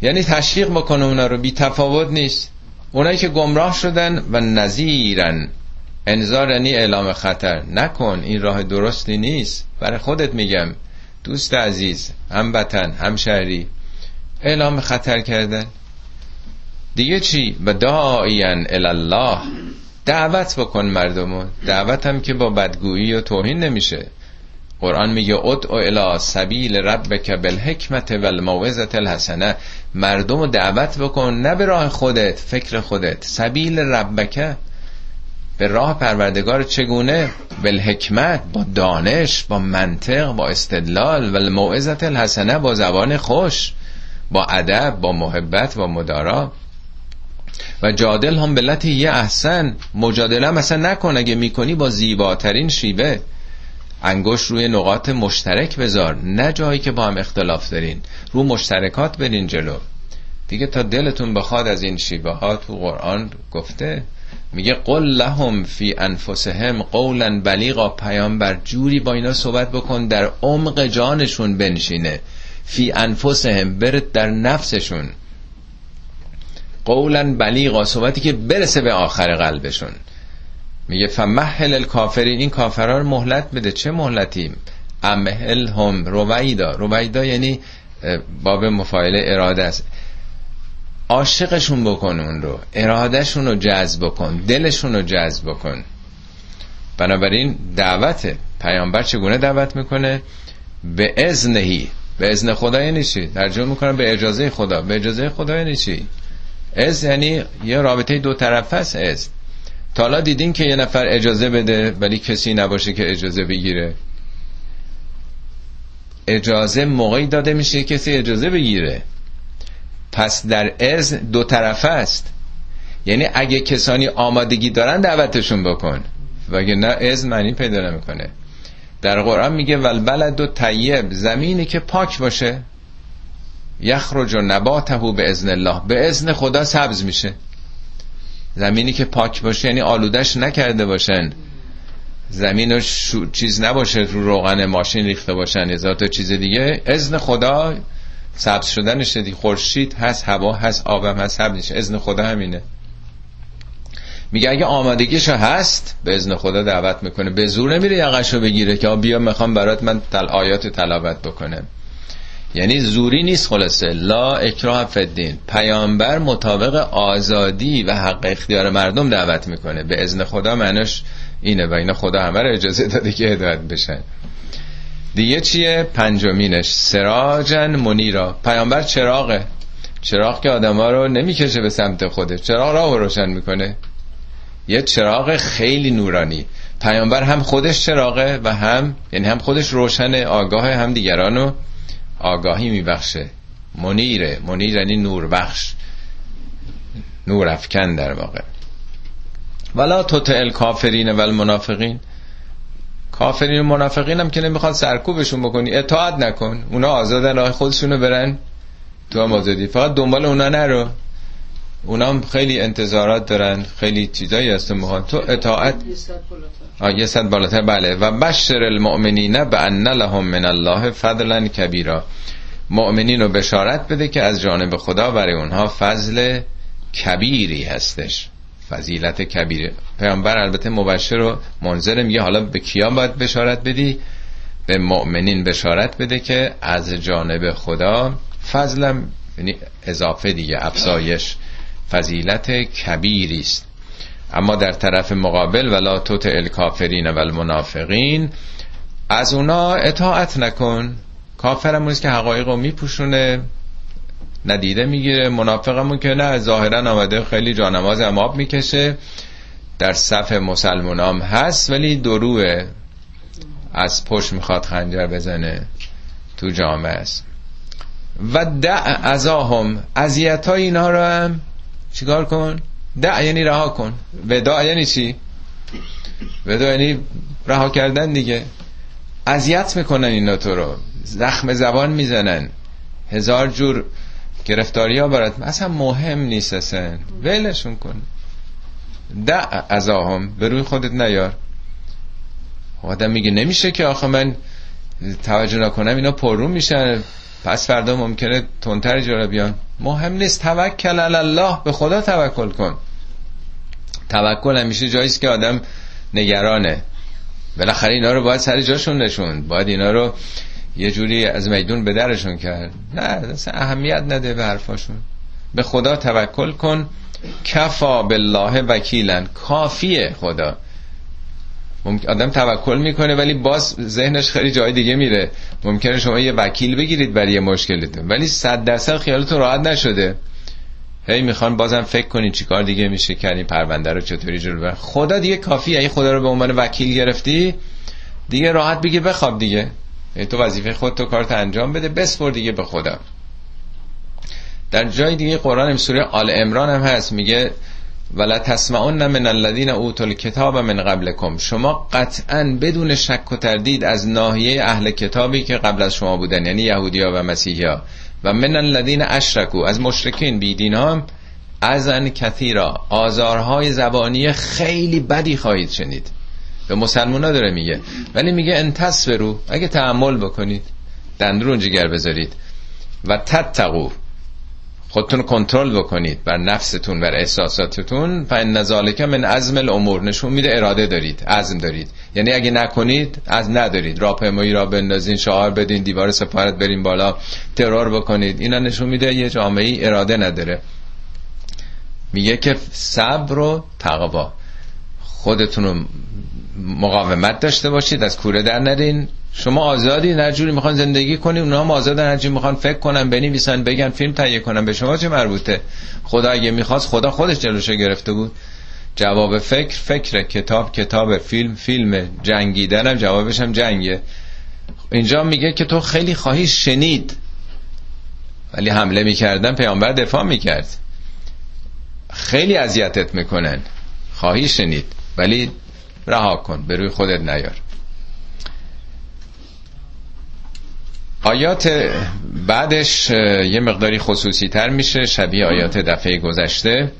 Speaker 1: یعنی تشویق بکنه اونا رو. بی تفاوت نیست. اونایی که گمراه شدن و نظیرن انذار اعلام خطر. نکن این راه درستی نیست. برای خودت میگم. دوست عزیز هم وطن هم شهری. اعلام خطر کردن. دیگه چی؟ و داعین الله دعوت بکن مردمو. دعوت هم که با بدگویی و توهین نمیشه. قرآن میگه ادعو الى سبیل ربک بالحکمت و الموعظه الحسنه. مردم دعوت بکن نه به راه خودت فکر خودت. سبیل ربک. به راه پروردگار چگونه؟ بالحکمت با دانش با منطق با استدلال. و الموعظه الحسنه با زبان خوش با ادب با محبت با مدارا. و جادل هم بلتی یه احسن. مجادله هم اصلا نکن اگه می‌کنی با زیباترین شیوه. انگوش روی نقاط مشترک بذار. نه جایی که با هم اختلاف دارین. رو مشترکات برین جلو. دیگه تا دلتون بخواد از این شیوه ها تو قرآن گفته میگه قل لهم فی انفسهم قولا بلیغا. پیامبر جوری با اینا صحبت بکن در عمق جانشون بنشینه. فی انفسهم برد در نفسشون. قولا بلیغا صحبتی که برسه به آخر قلبشون. میگه فمحل الکافرین. این کافرها رو مهلت بده. چه مهلتی امهل هم رویدا. رویدا یعنی باب مفایله اراده است. عاشقشون بکن اون رو. ارادهشون رو جذب بکن. دلشون رو جذب بکن. بنابراین دعوت پیامبر چگونه دعوت می‌کنه؟ به ازنهی به ازن خدا یعنی چی؟ ترجمه می‌کنم به اجازه خدا. به اجازه خدا یعنی چی؟ از یعنی یه رابطه دو طرفه است. تا حالا دیدین که یه نفر اجازه بده ولی کسی نباشه که اجازه بگیره. اجازه موقعی داده میشه کسی اجازه بگیره. پس در از دو طرفه است. یعنی اگه کسانی آمادگی دارن دعوتشون بکن. وگه نه از معنی پیدا نمی‌کنه. در قرآن میگه ولبلد و طیب زمینی که پاک باشه. یخرج و نباته به ازن الله. به ازن خدا سبز میشه. زمینی که پاک باشه یعنی آلودش نکرده باشن. زمین شو... چیز نباشه رو روغن ماشین ریخته باشن یا تا چیز دیگه. ازن خدا سبز شدنش دی خورشید هست هوا هست آبم هست سبز ازن خدا همینه. میگه اگه آمادگیشو هست به ازن خدا دعوت می‌کنه. به زور نمیره یقشو بگیره که بیا می‌خوام برات من تل آیات تلاوت بکنم. یعنی زوری نیست خلاصه. لا اکراه فدین پیامبر مطابق آزادی و حق اختیار مردم دعوت می‌کنه. به ازن خدا معنیش اینه و اینا خدا همه رو اجازه داده که هدایت بشن. دیگه چیه؟ پنجمینش. سراجن منیرا. پیامبر چراغه. چراغ که آدما رو نمی‌کشه به سمت خوده چراغ را روشن می‌کنه. یه چراغ خیلی نورانی. پیامبر هم خودش چراغه و هم یعنی هم خودش روشن آگاه هم دیگرانو. آگاهی میبخشه. منیره. منیر یعنی نور بخش. نور افکن در واقع. ولا تطع الکافرین و المنافقین کافرین و منافقین هم که نمی‌خواد سرکوبشون بکنی. اطاعت نکن. اونا آزادن. راه خودشونو برن. تو هم آزادی. فقط دنبال اونا نرو. اونا هم خیلی انتظارات دارن. خیلی چیزایی می‌خوان تو اطاعت یه صد بالاتر. بله. و بشر المؤمنین به ان لهم من الله فضلا کبیرا. مؤمنین رو بشارت بده که از جانب خدا برای اونها فضل کبیری هستش. فضیلت کبیره پیامبر البته مبشر و منظر میگه حالا به کیا باید بشارت بدی؟ به مؤمنین بشارت بده که از جانب خدا فضلم یعنی اضافه دیگه افزایش فضیلت کبیری است. اما در طرف مقابل ولا توت الکافرین و المنافقین از اونا اطاعت نکن. کافر که حقایق رو میپوشونه ندیده می‌گیره. منافقمون که نه ظاهرا آمده خیلی جانماز اماب می‌کشه. در صف مسلمانام هست ولی دروه. از پشت می‌خواد خنجر بزنه تو جامعه است. و دع ازاهم اذیت های اینا رو هم چیکار کن؟ دع یعنی رها کن. ودا یعنی چی؟ ودا یعنی رها کردن دیگه. اذیت می‌کنن اینا تو رو. زخم زبان می‌زنن. هزار جور گرفتاری ها برات. اصلا مهم نیست اصلا. ولشون کن. دع ازاهم. به روی خودت نیار. آدم میگه نمیشه که آخه من توجه نکنم. اینا پررو میشن. پس فردا ممکنه تونتر جارا بیان. مهم نیست توکل الله به خدا توکل کن. توکل همیشه جاییست که آدم نگرانه. بالاخره اینا رو باید سر جاشون نشون باید اینا رو یه جوری از میدون به درشون کرد. نه اصلا اهمیت نده به حرفاشون. به خدا توکل کن. کفا بالله وکیلن کافیه خدا. آدم توکل می‌کنه ولی باز ذهنش خیلی جای دیگه میره. ممکنه شما یه وکیل بگیرید برای یه مشکلتون. ولی صد درصد خیالتون راحت نشده. هی می‌خوان بازم فکر کنین چیکار دیگه میشه کردین پرونده رو چطوری جلو بر خدا دیگه کافیه. اگه خدا رو به عنوان وکیل گرفتی دیگه راحت بگی بخواب دیگه. تو وظیفه خود تو کارت انجام بده بسپر دیگه به خدا. در جای دیگه قرآن سوره آل امران هم هست. میگه ولا تسمعون من الذين اوتوا الكتاب من قبلكم. شما قطعا بدون شک و تردید از ناحیه اهل کتابی که قبل از شما بودن یعنی یهودیا و مسیحیا و من الذين اشرکو از مشرکین بیدین هم ازن کثیرا. آزارهای زبانی خیلی بدی خواهید شنید. به مسلمان داره میگه. ولی میگه انتص برو اگه تحمل بکنید دندرون جگر بذارید. و تتقو خودتون کنترل بکنید بر نفستون بر احساساتتون. فان ذالک من عزم الامور. نشون میده اراده دارید عزم دارید. یعنی اگه نکنید از ندارید. راهپیمایی را بندازین شعار بدین دیوار سفارت برین بالا ترور بکنید. اینا نشون میده یه جامعه اراده نداره. میگه که صبر و تقوا. خودتون مقاومت داشته باشید از کوره در نرین. شما آزادی هر جوری می‌خوان زندگی کنیم اونها هم آزادن. هر جوری می‌خوان فکر کنن بنویسن بگن فیلم تهیه کنن. به شما چه مربوطه؟ خدا اگه می‌خواست خدا خودش جلوشو گرفته بود. جواب فکر فکر کتاب کتاب فیلم فیلم جنگیدن هم جوابش هم جنگه. اینجا میگه که تو خیلی خواهی شنید. ولی حمله می‌کردن پیامبر دفاع می‌کرد. خیلی اذیتت می‌کنن. خواهی شنید. ولی رها کن به روی خودت نیار. آیات بعدش یه مقداری خصوصی تر میشه شبیه آیات دفعه گذشته.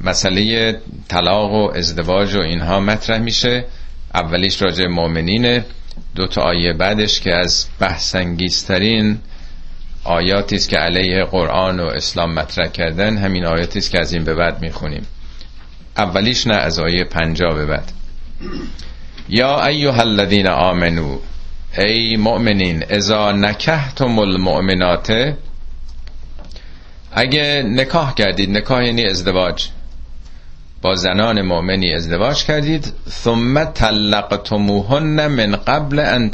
Speaker 1: مسئله طلاق و ازدواج و اینها مطرح میشه. اولیش راجع مؤمنینه. دو تا آیه بعدش که از بحثنگیزترین آیاتی است که علیه قرآن و اسلام مطرح کردن همین آیاتی است که از این به بعد می‌خونیم. اولیش نه از آیه پنجا به بعد. یا ایها الذین آمنو ای مؤمنین اذا نکهتم المؤمنات اگه نکاح کردید نکاح یعنی ازدواج. با زنان مؤمنی ازدواج کردید ثم طلقتموهن من قبل ان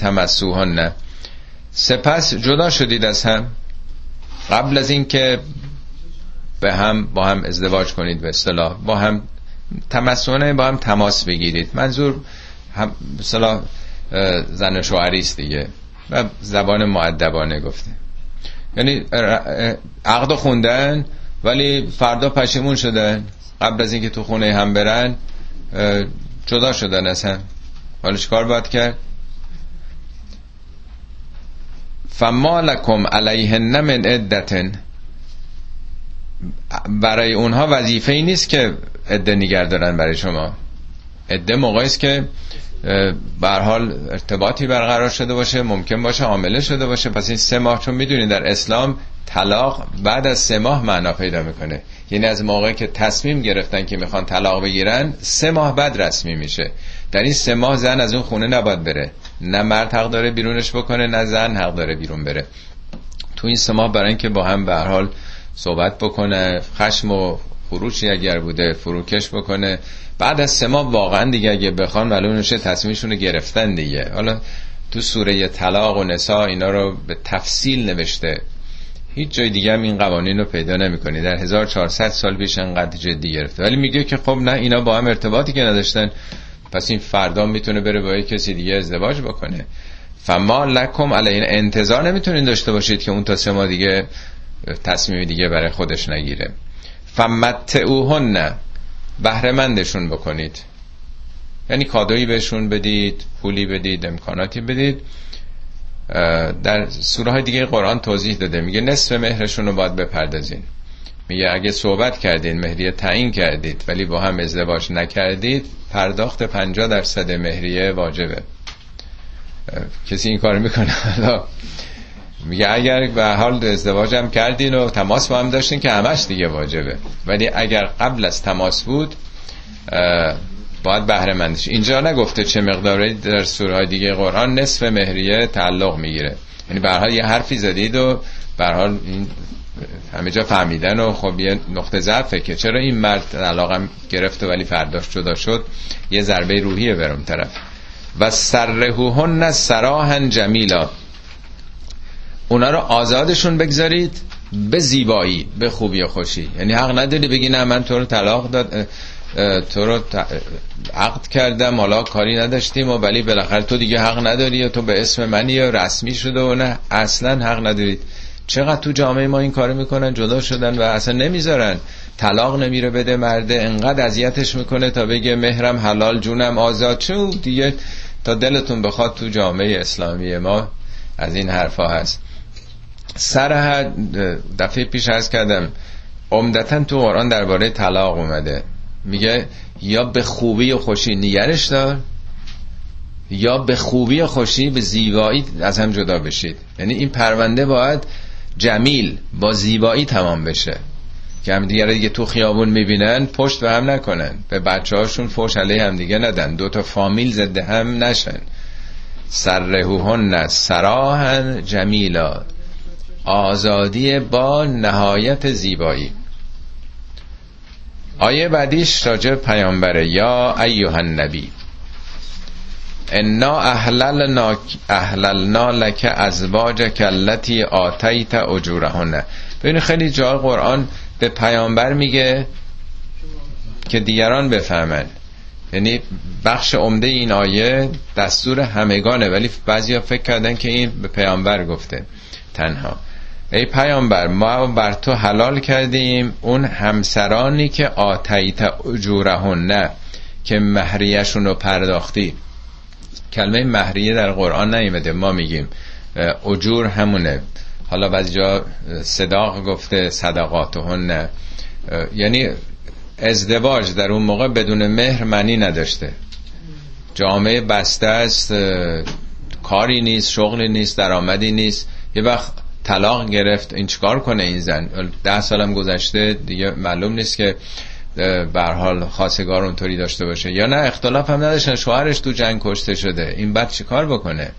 Speaker 1: به هم با هم ازدواج کنید به اصطلاح. با هم تمسونه با هم تماس بگیرید. منظور هم مثلا زن شوهری است دیگه. و زبان معدبانه گفته. یعنی عقد خوندن ولی فردا پشیمون شدن. قبل از اینکه تو خونه هم برن جدا شدن اصلا. حالا چیکار باید کرد؟ فما لکم علیهن من عدتن. برای اونها وظیفه ای نیست که عده نگر دارن برای شما. عده موقعی است که بر حال ارتباطی برقرار شده باشه ممکن باشه عامله شده باشه. پس این سه ماه چون می‌دونید در اسلام طلاق بعد از سه ماه معنا پیدا می‌کنه. یعنی از موقعی که تصمیم گرفتن که می‌خوان طلاق بگیرن سه ماه بعد رسمی میشه. در این سه ماه زن از اون خونه نباید بره. نه مرد حق داره بیرونش بکنه نه زن حق داره بیرون بره. تو این سه ماه برای اینکه با هم به حال صحبت بکنه خشم و خروشی اگر بوده فروکش بکنه. بعد از سه ماه واقعا دیگه اگه بخوان معلوم نشه تصمیمشون رو گرفتن دیگه. حالا تو سوره طلاق و نسا اینا رو به تفصیل نوشته. هیچ جای دیگه هم این قوانین رو پیدا نمی‌کنی. در 1400 سال پیش انقدر جدی گرفته. ولی میگه که خب نه اینا با هم ارتباطی که نداشتن. پس این فردا می‌تونه بره با کسی دیگه ازدواج بکنه. فما لکم علی انتظار نمی‌تونین داشته باشید که اون تا سه ماه دیگه تصمیم دیگه برای خودش نگیره. فمتعوهن بهره مندشون بکنید. یعنی کادویی بهشون بدید پولی بدید امکاناتی بدید. در سوره های دیگه قرآن توضیح داده. میگه نصف مهرشون رو باید بپردازین. میگه اگه صحبت کردین مهریه تعیین کردید ولی با هم ازدواج نکردید پرداخت 50 درصد مهریه واجبه. کسی این کار می‌کنه؟ میگه اگر به حال ازدواجم کردین و تماس با هم داشتین که همش دیگه واجبه. ولی اگر قبل از تماس بود باید بهره مندش اینجا نگفته چه مقداری در سوره دیگه قرآن نصف مهریه تعلق می‌گیره. یعنی به حال یه حرفی زدید و به حال این همه جا فهمیدن و خب یه نقطه ضعفه که چرا این مرد علاقم گرفته ولی فرداش جدا شد یه ضربه روحیه برم طرف. و سرهوهن سراهن جمیلا. اونا رو آزادشون بگذارید به زیبایی به خوبی و خوشی. یعنی حق نداری بگی نه من تو رو طلاق داد تو رو عقد کردم حالا کاری نداشتیم و ولی بالاخره تو دیگه حق نداری و تو به اسم منی و رسمی شده و نه. اصلا حق ندارید. چقدر تو جامعه ما این کارو می‌کنن؟ جدا شدن و اصلا نمی‌ذارن. طلاق نمیره بده مرده انقدر اذیتش می‌کنه تا بگه مهرم حلال جونم آزاد. چون دیگه تا دلتون بخواد تو جامعه اسلامی ما از این حرفا هست. سر دفعه پیش از کردم عمدتا تو قرآن درباره طلاق اومده. میگه یا به خوبی و خوشی نگرش دار یا به خوبی و خوشی به زیبایی از هم جدا بشید. یعنی این پرونده باید جمیل با زیبایی تمام بشه. که هم دیگه دیگه تو خیابون می‌بینن پشت به هم نکنن. به بچه هاشون فوش علیه هم دیگه ندن. دو تا فامیل زده هم نشن. سرهوهن سراهن جمیلا. آزادی با نهایت زیبایی. آیه بعدیش راجع پیامبره. یا ایوه النبی انا احللنا احللنا لک ازواج کلتی آتیت اجورهن. ببین خیلی جا قرآن به پیامبر میگه که دیگران بفهمن. یعنی بخش عمده این آیه دستور همگانه ولی بعضیا فکر کردن که این به پیامبر گفته تنها. ای پیامبر ما بر تو حلال کردیم اون همسرانی که آتیت اجورهن که مهریهشون رو پرداختی. کلمه مهریه در قرآن نیمده ما میگیم. اجور همونه. حالا بعضی جا صداق گفته صدقاتهن. یعنی ازدواج در اون موقع بدون مهر معنی نداشته. جامعه بسته است کاری نیست شغلی نیست درآمدی نیست. یه وقت طلاق گرفت این چیکار کنه این زن؟ ده سالم گذشته دیگه معلوم نیست که بر حال خاصگار اونطوری داشته باشه. یا نه اختلاف هم نداشتن شوهرش تو جنگ کشته شده. این بعد چیکار بکنه؟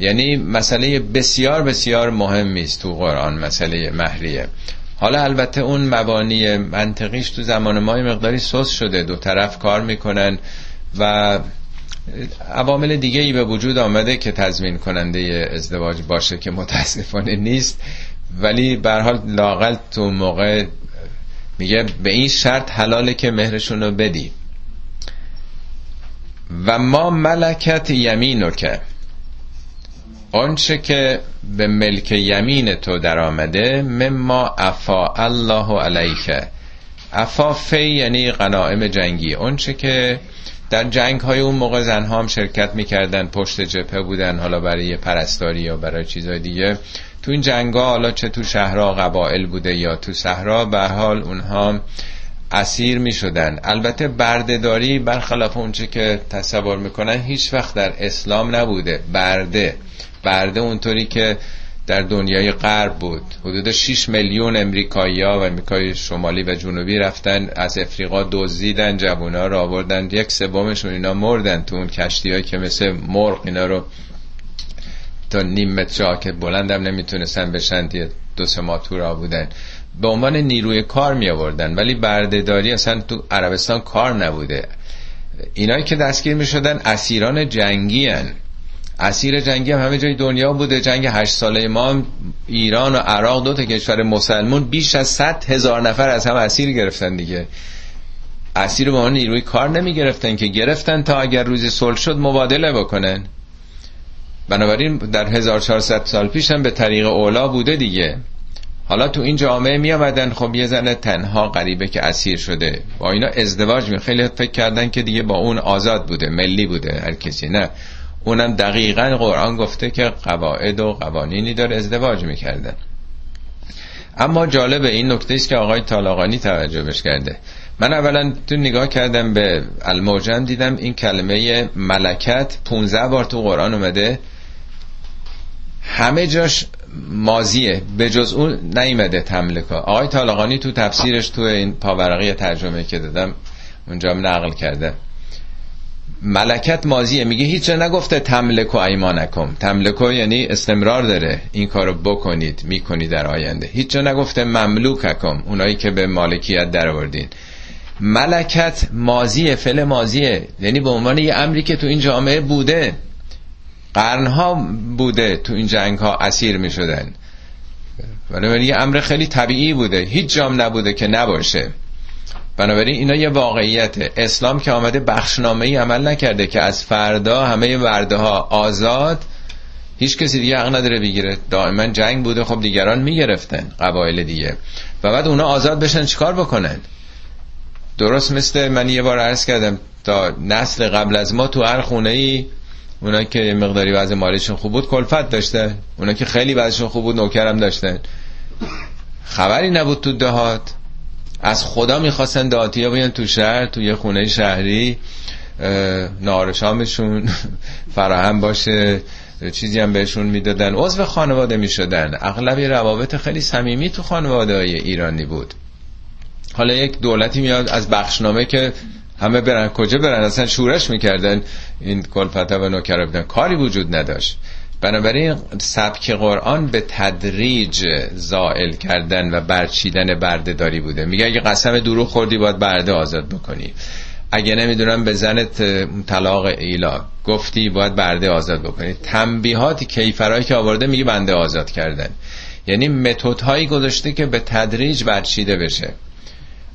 Speaker 1: یعنی مسئله بسیار بسیار مهمی است تو قرآن مسئله مهریه. حالا البته اون مبانی منطقیش تو زمان ما مقداری سوس شده. دو طرف کار می‌کنن و عوامل دیگه ای به وجود آمده که تضمین کننده ازدواج باشه که متاسفانه نیست. ولی به حال لاقل تو موقع میگه به این شرط حلاله که مهرشون رو بدی. و ما ملکت یمینو که آنچه که به ملک یمین تو در آمده مما افا الله علیک. افا فی یعنی غنائم جنگی. آنچه که در جنگ های اون موقع زنها هم شرکت می‌کردن پشت جبهه بودن حالا برای پرستاری یا برای چیزای دیگه. تو این جنگ ها حالا چه تو شهرها قبائل بوده یا تو صحرا به حال اونها اسیر می شدن البته بردهداری برخلاف اونچه که تصور می‌کنن هیچ وقت در اسلام نبوده. برده. برده اونطوری که در دنیای غرب بود. حدود 6 میلیون امریکایی ها و امریکای شمالی و جنوبی رفتن از افریقا دزدیدن جوونا رو آوردن. یک سومشون اینا مردن تو اون کشتی که مثل مرغ اینا رو تا نیم متر که بلندم نمی‌تونستن بشن دو سه ماه تو را بودن. به عنوان نیروی کار می آوردن ولی بردهداری اصلا تو عربستان کار نبوده. اینایی که دستگیر می شدن اسیران جنگی هن. اسیر جنگی هم همه جای دنیا بوده. جنگ هشت ساله ما ایران و عراق دو تا کشور مسلمون بیش از صد هزار نفر از هم اسیر گرفتن دیگه. اسیر به نیروی کار نمی گرفتن که گرفتن تا اگر روز صلح شد مبادله بکنن. بنابراین در 1400 سال پیش هم به طریق اولا بوده دیگه. حالا تو این جامعه می آمدن خب یه زن تنها غریبه که اسیر شده. با اینا ازدواج می خیلی فکر کردن که دیگه با اون آزاد بوده ملی بوده هر کسی. نه. اونم دقیقا قرآن گفته که قواعد و قوانینی داره ازدواج می‌کردن اما جالب این نکته است که آقای طالاقانی توجه کرده. من اولا تو نگاه کردم به الموجم دیدم این کلمه ملکت 15 بار تو قرآن اومده. همه جاش مازیه به جز اون نیمده تملکا آقای طالاقانی تو تفسیرش تو این پاورقی ترجمه که دادم اونجا نقل کرده. ملکت مازیه میگه هیچ نگفته تملک و ایمانکم. تملکو یعنی استمرار داره. این کارو بکنید می‌کنید در آینده. هیچ نگفته مملوککم اونایی که به مالکیت در آوردین ملکت مازیه فل مازیه یعنی به عنوان یه امری که تو این جامعه بوده قرنها بوده تو این جنگ ها اسیر می شدن بنابراین یه امر خیلی طبیعی بوده. هیچ جام نبوده که نباشه. بنابراین اینا یه واقعیت اسلام که آمده بخشنامه ای عمل نکرده که از فردا همه ورده ها آزاد هیچ کسی دیگه حق نداره بگیره. دائما جنگ بوده خب دیگران می‌گرفتن قبایل دیگه. و بعد اونا آزاد بشن چیکار بکنن؟ درست مثل من یه بار عرض کردم تا نسل قبل از ما تو هر خونه ای اونا که مقداری وضع مالیشون خوب بود کلفت داشتن. اونا که خیلی وضعشون خوب بود نوکرم داشتن. خبری نبود تو دهات. از خدا می‌خواستن دهاتی ها بیان تو شهر تو یه خونه شهری نارشامشون فراهم باشه چیزی هم بهشون می‌دادن. عضو خانواده می‌شدن. اغلب روابط خیلی صمیمی تو خانواده های ایرانی بود. حالا یک دولتی میاد از بخشنامه که همه برن. کجا برن؟ اصلا شورش می‌کردن. این کلفته و نوکر بودن. کاری وجود نداشت. بنابراین سبک قرآن به تدریج زائل کردن و برچیدن برده بوده. میگه اگه قسم دروغ خوردی باید برده آزاد بکنی. اگه نمی‌دونم به زنت طلاق ایلا گفتی باید برده آزاد بکنی. تنبیهات کیفرهایی که آورده میگه بنده آزاد کردن. یعنی متد هایی گذاشته که به تدریج برچیده بشه.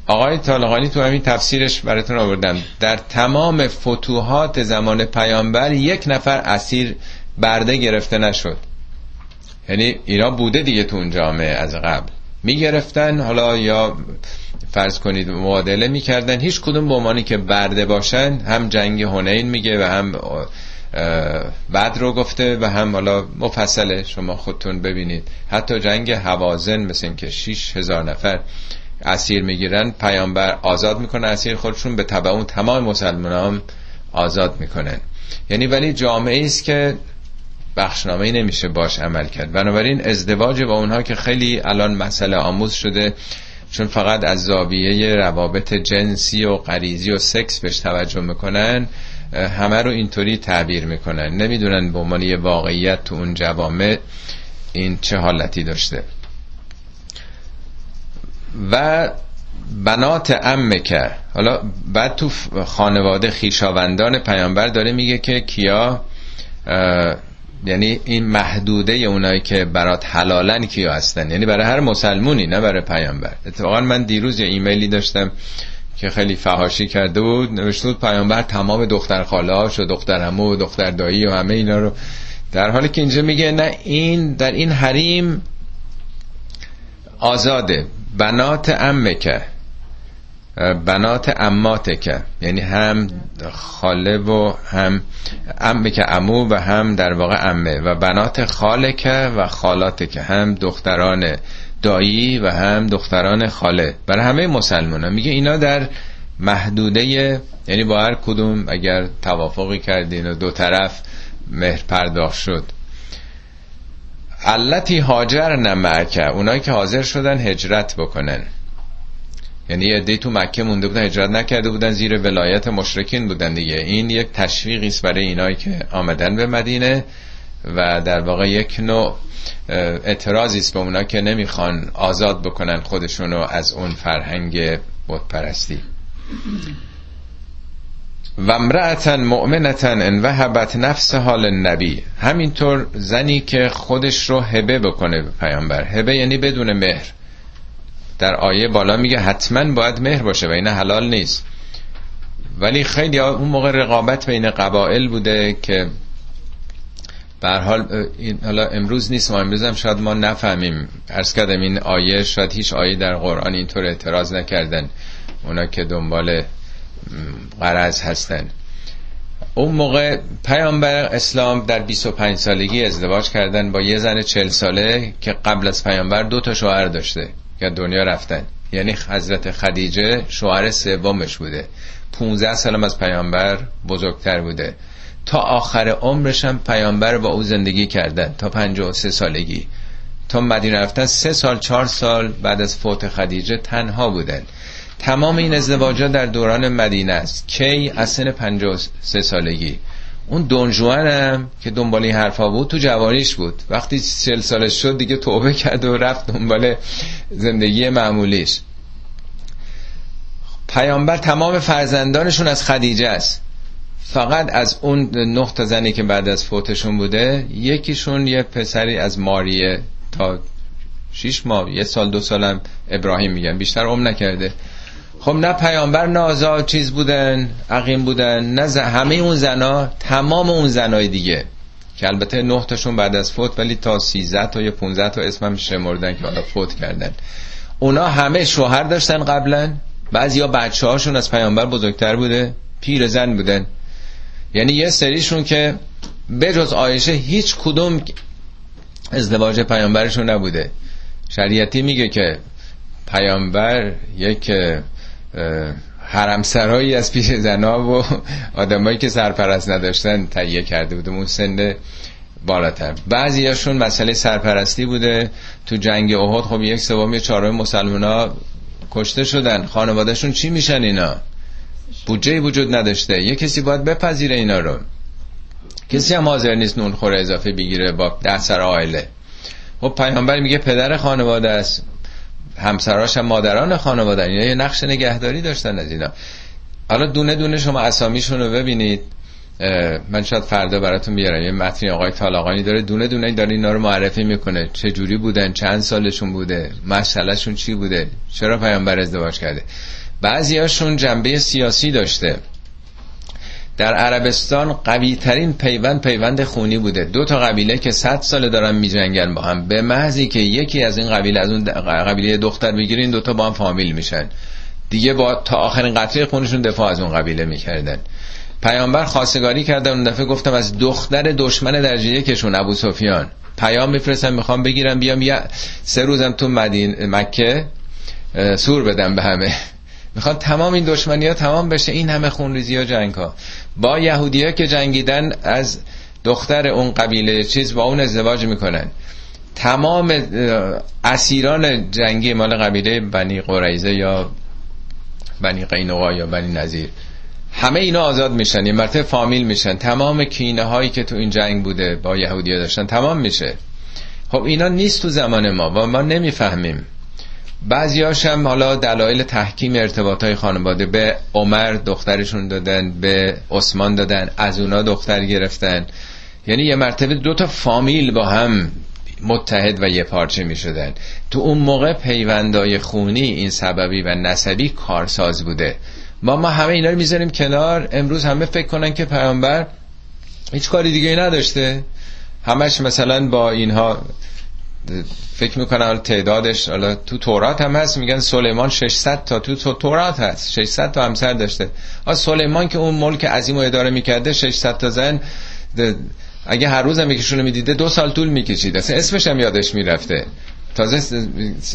Speaker 1: آقای طالقانی تو همین تفسیرش براتون آوردم. در تمام فتوحات زمان پیامبر یک نفر اسیر برده گرفته نشد. یعنی اینا بوده دیگه تو اون جامعه از قبل. می‌گرفتن حالا یا فرض کنید معادله می‌کردن. هیچ کدوم به عنوانی که برده باشن هم جنگ هنین میگه و هم بعد رو گفته و هم حالا مفصله. شما خودتون ببینید. حتی جنگ هوازن مثل این که 6 هزار نفر اسیر می‌گیرن پیامبر آزاد می‌کنه اسیر خودشون به تبع اون تمام مسلمان هم آزاد می‌کنن. یعنی ولی جامعه است که بخشنامه نمیشه باش عمل کرد. بنابراین ازدواج با اونها که خیلی الان مسئله آموز شده چون فقط از زاویه روابط جنسی و غریزی و سکس بهش توجه می‌کنن همه رو اینطوری تعبیر می‌کنن. نمی‌دونن به عنوان واقعیت تو اون جوامع این چه حالتی داشته. و بنات امکه حالا بعد تو خانواده خیشاوندان پیامبر داره میگه که کیا یعنی این محدوده اونایی که برات حلالن کیا هستن؟ یعنی برای هر مسلمونی نه برای پیامبر. اتفاقا من دیروز یه ایمیلی داشتم که خیلی فهاشی کرده بود. نوشته بود پیامبر تمام دختر خاله و دختر همو و دختر دایی و همه اینا رو. در حالی که اینجا میگه نه این در این حریم آزاده. بنات امکه بنات اماتکه یعنی هم خاله و هم امه که امو و هم در واقع امه و بنات خالکه و خالاتکه هم دختران دایی و هم دختران خاله. برای همه مسلمان ها میگه اینا در محدوده یعنی با هر کدوم اگر توافقی کردین و دو طرف مهر پرداخت شد. علتی هاجر نمکه اونایی که حاضر شدن هجرت بکنن. یعنی عده تو مکه مونده بودن هجرت نکرده بودن زیر ولایت مشرکین بودن دیگه. این یک تشویقی است برای اینایی که آمدن به مدینه و در واقع یک نوع اعتراضی است به اونا که نمی‌خوان آزاد بکنن خودشونو از اون فرهنگ بتپرستی. و امرأتا مؤمنتا ان وهبت نفس حال نبی همینطور زنی که خودش رو هبه بکنه به پیامبر. هبه یعنی بدون مهر. در آیه بالا میگه حتما باید مهر باشه و این حلال نیست. ولی خیلی اون موقع رقابت بین قبایل بوده که به حال این حالا امروز نیست ما امروز هم شاید ما نفهمیم. ارز کردم این آیه شاید هیچ آیه در قرآن اینطور اعتراض نکردن. اونا که دنبال قرض هستن. اون موقع پیامبر اسلام در 25 سالگی ازدواج کردن با یه زن 40 ساله که قبل از پیامبر دو تا شوهر داشته. که دنیا رفتن. یعنی حضرت خدیجه شوهر سومش بوده. 15 سال از پیامبر بزرگتر بوده. تا آخر عمرش هم پیامبر با او زندگی کردن. تا 53 سالگی. تا مدینه رفتن سه سال چهار سال بعد از فوت خدیجه تنها بودن. تمام این ازدواجات در دوران مدینه است. کی از سن 53 سالگی. اون دونجوان هم که دنبال این حرفا بود تو جوانیش بود. وقتی 40 سالش شد دیگه توبه کرد و رفت دنبال زندگی معمولیش. پیامبر تمام فرزندانشون از خدیجه است. فقط از اون تا زنی که بعد از فوتشون بوده یکیشون یه پسری از ماریه تا شیش ماه یه سال دو سالم ابراهیم میگن. بیشتر عمر نکرده. خب نه پیامبر نه چیز بودن عقیم بودن نه همه اون زنا تمام اون زنای دیگه. که البته نه تاشون بعد از فوت ولی تا 13 تا یا 15 تا اسمم شمردن که حالا فوت کردن. اونا همه شوهر داشتن قبلا بعضی یا بچه هاشون از پیامبر بزرگتر بوده پیر زن بودن. یعنی یه سریشون که بجز آیشه هیچ کدوم ازدواج پیامبرشون نبوده. شریعتی میگه که پیامبر یک حرم سرایی از پیش زنا و آدمایی که سرپرست نداشتن تهیه کرده بوده اون سن بالاتر. بعضیاشون مسئله سرپرستی بوده. تو جنگ احد خب یک سوم چهارم مسلمان ها کشته شدن. خانوادهشون چی میشن اینا؟ بودجه وجود نداشته. یه کسی باید بپذیره اینا رو. کسی هم حاضر نیست نون خوره اضافه بگیره با ده سر آیله خب پیامبر میگه پدر خانواده است. همسراش هم مادران خانواده اینا یه نقش نگهداری داشتن از اینا. حالا دونه دونه شما اسامیشون رو ببینید. من شاید فردا براتون بیارم یه متنی آقای طالاقانی داره. دونه دونه داره اینا رو معرفی می‌کنه. چه جوری بودن؟ چند سالشون بوده؟ مسئلهشون چی بوده؟ چرا پیامبر ازدواج کرده؟ بعضیاشون جنبه سیاسی داشته. در عربستان قوی ترین پیوند پیوند خونی بوده. دو تا قبیله که 100 سال دارن میجنگن با هم. به محضی که یکی از این قبیله از اون قبیله دختر بگیرین دو تا با هم فامیل میشن. دیگه با تا آخرین قطره خونشون دفاع از اون قبیله می‌کردن. پیامبر خواستگاری کردن اون دفعه گفتم از دختر دشمن درجه یکشون ابو سفیان. پیام میفرستم می‌خوام بگیرم بیام یه سه روزم تو مدین مکه سور بدم به همه. می‌خواد تمام این دشمنی ها تمام بشه این همه خونریزی ها جنگ ها با یهودی ها که جنگیدن از دختر اون قبیله چیز با اون ازدواج می‌کنن. تمام اسیران جنگی مال قبیله بنی قریزه یا بنی قینقا یا بنی نظیر همه اینا آزاد میشن یه مرتبه فامیل میشن. تمام کینه هایی که تو این جنگ بوده با یهودی داشتن تمام میشه. خب اینا نیست تو زمان ما و ما نمی‌فهمیم. بعضیاش هم حالا دلایل تحکیم ارتباط های خانواده به عمر دخترشون دادن به عثمان دادن از اونا دختر گرفتن. یعنی یه مرتبه دو تا فامیل با هم متحد و یه پارچه می شدن تو اون موقع پیوندای خونی این سببی و نسبی کارساز بوده. ما ما همه اینا رو می‌ذاریم کنار. امروز همه فکر کنن که پیامبر هیچ کاری دیگه نداشته. همش مثلا با اینها فکر می‌کنم تعدادش حالا تو تورات هم هست میگن سلیمان 600 تا تو تورات هست 600 تا همسر داشته. آ سلیمان که اون ملک عظیم و اداره می‌کرده 600 تا زن اگه هر روز هم یکیشونو می‌دیده دو سال طول می‌کشید. اصلا اسمش هم یادش می‌رفته. تازه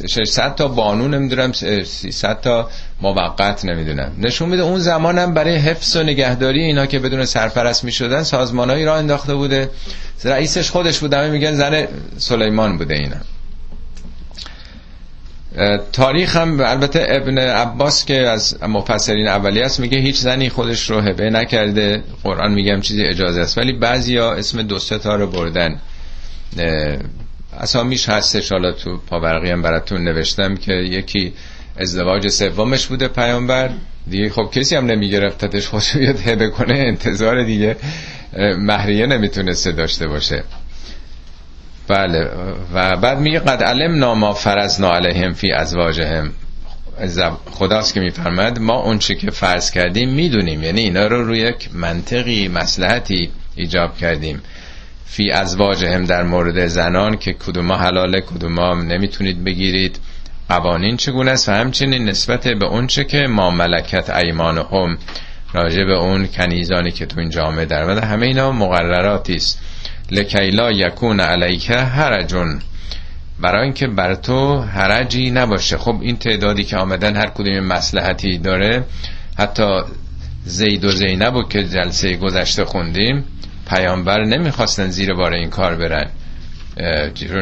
Speaker 1: 600 تا بانو نمی‌دونم 300 تا موقت نمی‌دونم. نشون میده اون زمان هم برای حفظ و نگهداری اینا که بدون سرپرست می‌شدن سازمانایی را انداخته بوده. رئیسش خودش بود همه میگن زن سلیمان بوده اینا. تاریخ هم البته ابن عباس که از مفسرین اولی است میگه هیچ زنی خودش رو هبه نکرده. قرآن میگم چیزی اجازه است. ولی بعضیا اسم دو تا رو بردن. اسامیش هستش. حالا تو پاورقی هم براتون نوشتم که یکی ازدواج سومش بوده پیامبر. دیگه خب کسی هم نمیگرفتتش خودش بیاد هبه کنه انتظار دیگه. مهریه نمی‌تونسته داشته باشه. بله و بعد میگه قد علم ناما فرزنا علیهم فی ازواجهم. خداست که میفرماد ما اون که فرض کردیم می‌دونیم. یعنی اینا رو روی یک منطقی مسلحتی ایجاب کردیم. فی ازواجهم در مورد زنان که کدوما حلاله کدوما نمی‌تونید بگیرید. قوانین چگونه است؟ و همچنین نسبت به اون چه که ما ملکت ایمانهم راجع به اون کنیزانی که تو این جامعه در همه اینا مقرراتی است. لکیلا یکون علیک حرجون. برای اینکه بر تو حرجی نباشه. خب این تعدادی که آمدن هر کدوم مسلحتی داره حتی زید و زینب که جلسه گذشته خوندیم پیامبر نمی‌خواستن زیر بار این کار برن.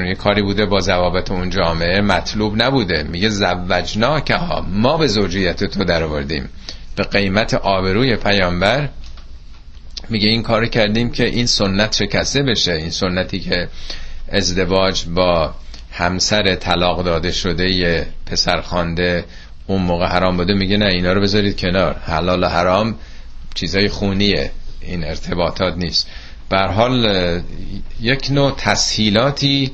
Speaker 1: یه کاری بوده با ضوابط اون جامعه مطلوب نبوده. میگه زوجنا که ما به زوجیت تو در آوردیم به قیمت آبروی پیامبر میگه این کار کردیم که این سنت شکسته بشه. این سنتی که ازدواج با همسر طلاق داده شده یه پسر خانده اون موقع حرام بوده میگه نه اینا رو بذارید کنار. حلال و حرام چیزای خونیه. این ارتباطات نیست. بر حال یک نوع تسهیلاتی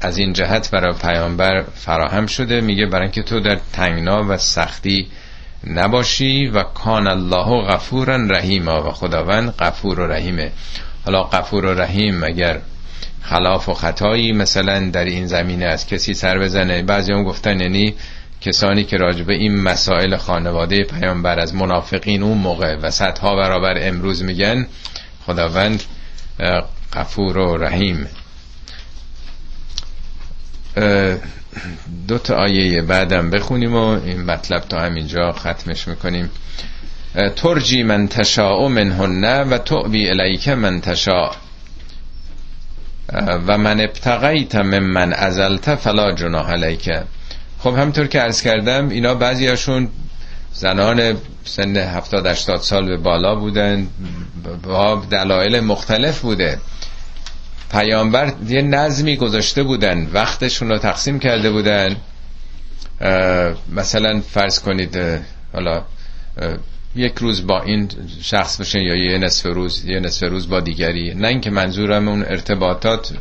Speaker 1: از این جهت برای پیامبر فراهم شده. میگه برای اینکه تو در تنگنا و سختی نباشی و کان الله غفورا رحیما و خداوند غفور و رحیمه. حالا غفور و رحیم اگر خلاف و خطایی مثلا در این زمینه از کسی سر بزنه. بعضی هم گفتن یعنی کسانی که راجبه این مسائل خانواده پیامبر از منافقین اون موقع و صدها برابر امروز میگن خداوند غفور و رحیم. دو تا آیه بعدم بخونیم و این مطلب تا همینجا ختمش می‌کنیم. ترجی من تشاء منهن و تعبی الیک من تشاء. و من ابتغیت من ازلت فلا جناح علیک. خب همطور که عرض کردم اینا بعضیاشون زنان سن 70 80 سال به بالا بودن با دلایل مختلف بوده. پیامبر یه نظمی گذاشته بودن وقتشون رو تقسیم کرده بودن. مثلا فرض کنید حالا یک روز با این شخص بشن یا یه نصف روز یه نصف روز با دیگری. نه اینکه منظورم اون ارتباطات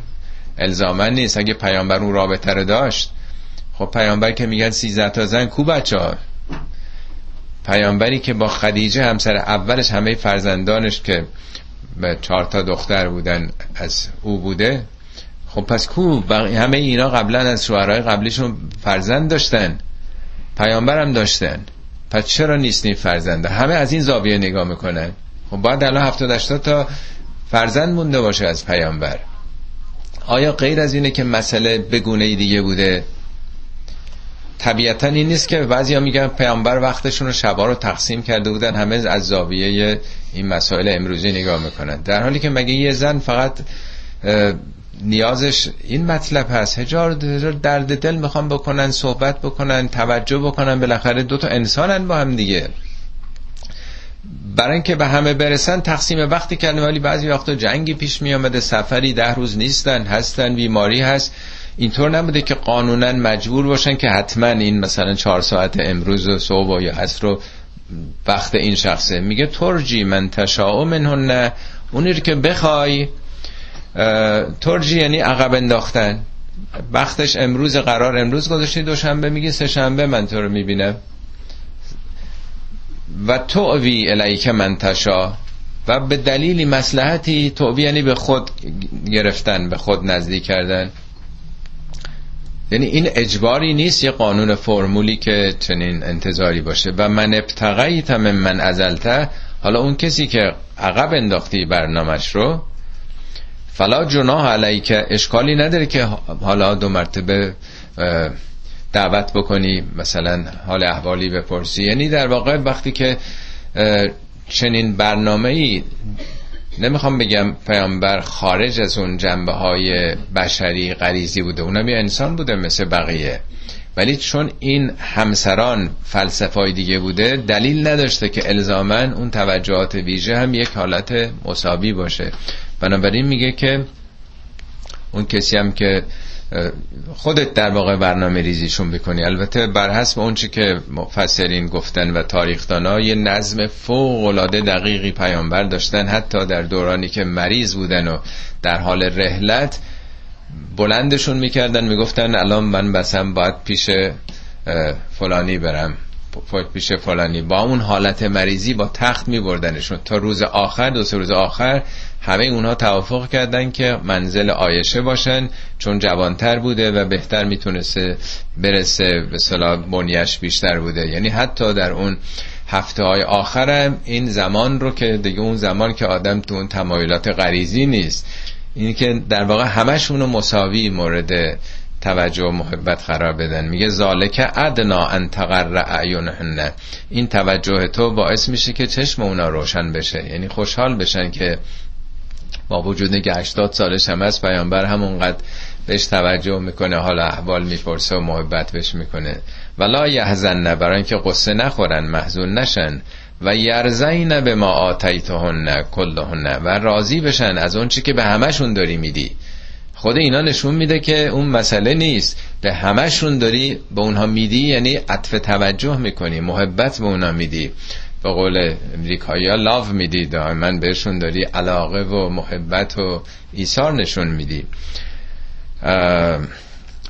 Speaker 1: الزامن نیست. اگه پیامبر اون رابطه رو داشت خب پیامبر که میگن سیزده تا زن کو بچه ها؟ پیامبری که با خدیجه همسر اولش همه فرزندانش که به چهار تا دختر بودن از او بوده. خب پس کو؟ همه اینا قبلا از شوهرهای قبلیشون فرزند داشتن. پیامبر هم داشتن. پس چرا نیستین فرزنده همه از این زاویه نگاه می‌کنن. خب باید الان هفتاد تا فرزند مونده باشه از پیامبر. آیا غیر از اینه که مسئله بگونه دیگه بوده؟ طبیعتا این نیست که بعضی ها میگن پیامبر وقتشون رو شبا رو تقسیم کرده بودن همه از زاویه این مسائل امروزی نگاه می‌کنن. در حالی که مگه یه زن فقط نیازش این مطلب هست هجار درد دل می‌خوان بکنن صحبت بکنن توجه بکنن بالاخره دو تا انسانن با هم دیگه. برای اینکه به همه برسن تقسیم وقتی کردن ولی بعضی وقتا جنگی پیش می آمده سفری ده روز نیستن هستن بیماری هست. اینطور نبوده که قانونا مجبور باشن که حتما این مثلا چهار ساعت امروز و صبح یا عصر رو وقت این شخصه. میگه ترجی من تشاء منهن اونی رو که بخوای ترجی یعنی عقب انداختن. وقتش امروز قرار امروز گذاشتی دوشنبه میگی سه شنبه من تو رو می‌بینم. و تووی الیک من تشا و به دلیلی مسلحتی توبی یعنی به خود گرفتن به خود نزدیک کردن. یعنی این اجباری نیست یه قانون فرمولی که چنین انتظاری باشه. و من ابتغیت من من ازلته حالا اون کسی که عقب انداختی برنامش رو فلا جناح علیک اشکالی نداره که حالا دو مرتبه دعوت بکنی مثلا حال احوالی بپرسی. یعنی در واقع وقتی که چنین برنامه ای نمی‌خوام بگم پیامبر خارج از اون جنبه های بشری غریزی بوده. اونم یه انسان بوده مثل بقیه. ولی چون این همسران فلسفه دیگه بوده دلیل نداشته که الزاما اون توجهات ویژه هم یک حالت مساوی باشه. بنابراین میگه که اون کسی هم که خودت در واقع برنامه ریزیشون بکنی البته بر حسب اون که مفسرین گفتن و تاریخدانا یه نظم فوق العاده دقیقی پیامبر داشتن. حتی در دورانی که مریض بودن و در حال رحلت بلندشون می‌کردن می‌گفتن الان من بسم باید پیش فلانی برم. پیش فلانی. با اون حالت مریضی با تخت میبردنشون. تا روز آخر دو سه روز آخر همه اونها توافق کردن که منزل آیشه باشن چون جوانتر بوده و بهتر می‌تونسته برسه به صلاح بنیش بیشتر بوده. یعنی حتی در اون هفته های آخرم این زمان رو که دیگه اون زمان که آدم تو اون تمایلات غریزی نیست. این که در واقع همشون مساوی مورد توجه و محبت قرار بدن. میگه ذالک ادنا ان تقر اعینهن. این توجه تو باعث میشه که چشم اونا روشن بشه. یعنی خوشحال بشن که با وجود که 80 سالش هم هست پیامبر همونقدر بهش توجه می‌کنه حالا احوال می‌پرسه و محبت بهش می‌کنه. ولا یحزن برای اینکه قصه نخورن محزون نشن. و یرزین به ما آتیتهن کلهن. و راضی بشن از اون چی که به همشون داری میدی. خود اینا نشون میده که اون مسئله نیست. به همشون داری به اونها میدی یعنی عطف توجه می‌کنی محبت به اونها میدی. به قول امریکایی ها لاو میدی دائما بهشون داری علاقه و محبت و ایثار نشون میدی.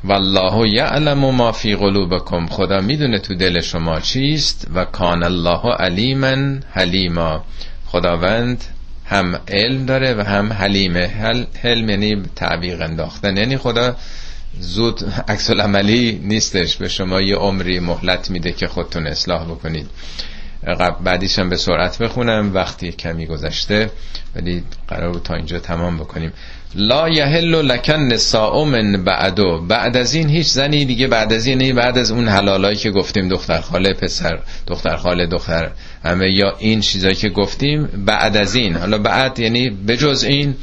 Speaker 1: والله یعلم ما فی قلوبکم. خدا می‌دونه تو دل شما چیست و کان الله علیما حلیما. خداوند هم علم داره و هم حلیمه حلم یعنی تعبیق انداختن. یعنی خدا زود عکس عملی نیستش. به شما یه عمری مهلت میده که خودتون اصلاح بکنید. بعدیش هم به سرعت بخونم وقتی کمی گذشته ولی قرار تا اینجا تمام بکنیم. لا یحل لکن نساء من بعدو بعد از این هیچ زنی دیگه بعد از این بعد از اون حلالایی که گفتیم دختر خاله پسر دختر خاله دختر همه یا این چیزایی که گفتیم بعد از این. حالا بعد یعنی بجز این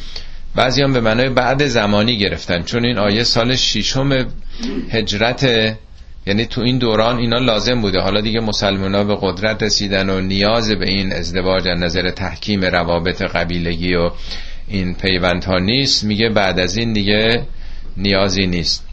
Speaker 1: بعضی هم به معنای بعد زمانی گرفتن چون این آیه سال ششم هجرت یعنی تو این دوران اینا لازم بوده. حالا دیگه مسلمان ها به قدرت رسیدن و نیاز به این ازدواج از نظر تحکیم روابط قبیلگی و این پیوندها نیست میگه بعد از این دیگه نیازی نیست.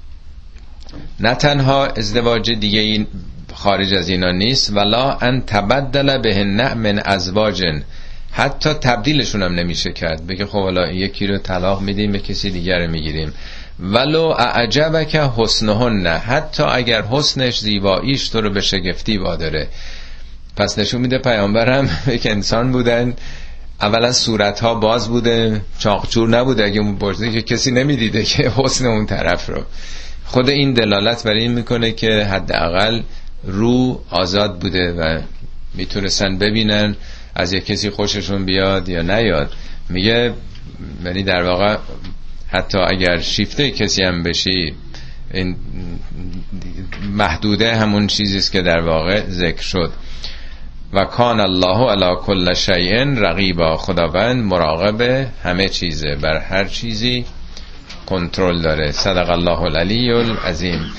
Speaker 1: نه تنها ازدواج دیگه این خارج از اینا نیست ولا ان تبدل به من ازواجن. حتی تبدیلشون هم نمیشه کرد. بگه خب حالا یکی رو طلاق میدیم به کسی دیگر رو می‌گیریم. ولو اعجبک حسنهن حتی اگر حسنش زیباییش تو رو به شگفتی واداره. پس نشون میده پیامبرم یک انسان بودن. اولا صورت ها باز بوده چاقچور نبوده. اگه اون که کسی نمی‌دیده که حسن اون طرف رو. خود این دلالت برای این می‌کنه که حداقل رو آزاد بوده و می‌تونستن ببینن از یک کسی خوششون بیاد یا نیاد. میگه یعنی در واقع حتی اگر شیفته کسی هم بشی این محدوده همون چیزیست که در واقع ذکر شد. و کان الله علی کل شیء رقیبا خداوند مراقب همه چیزه بر هر چیزی کنترل داره. صدق الله العلی العظیم.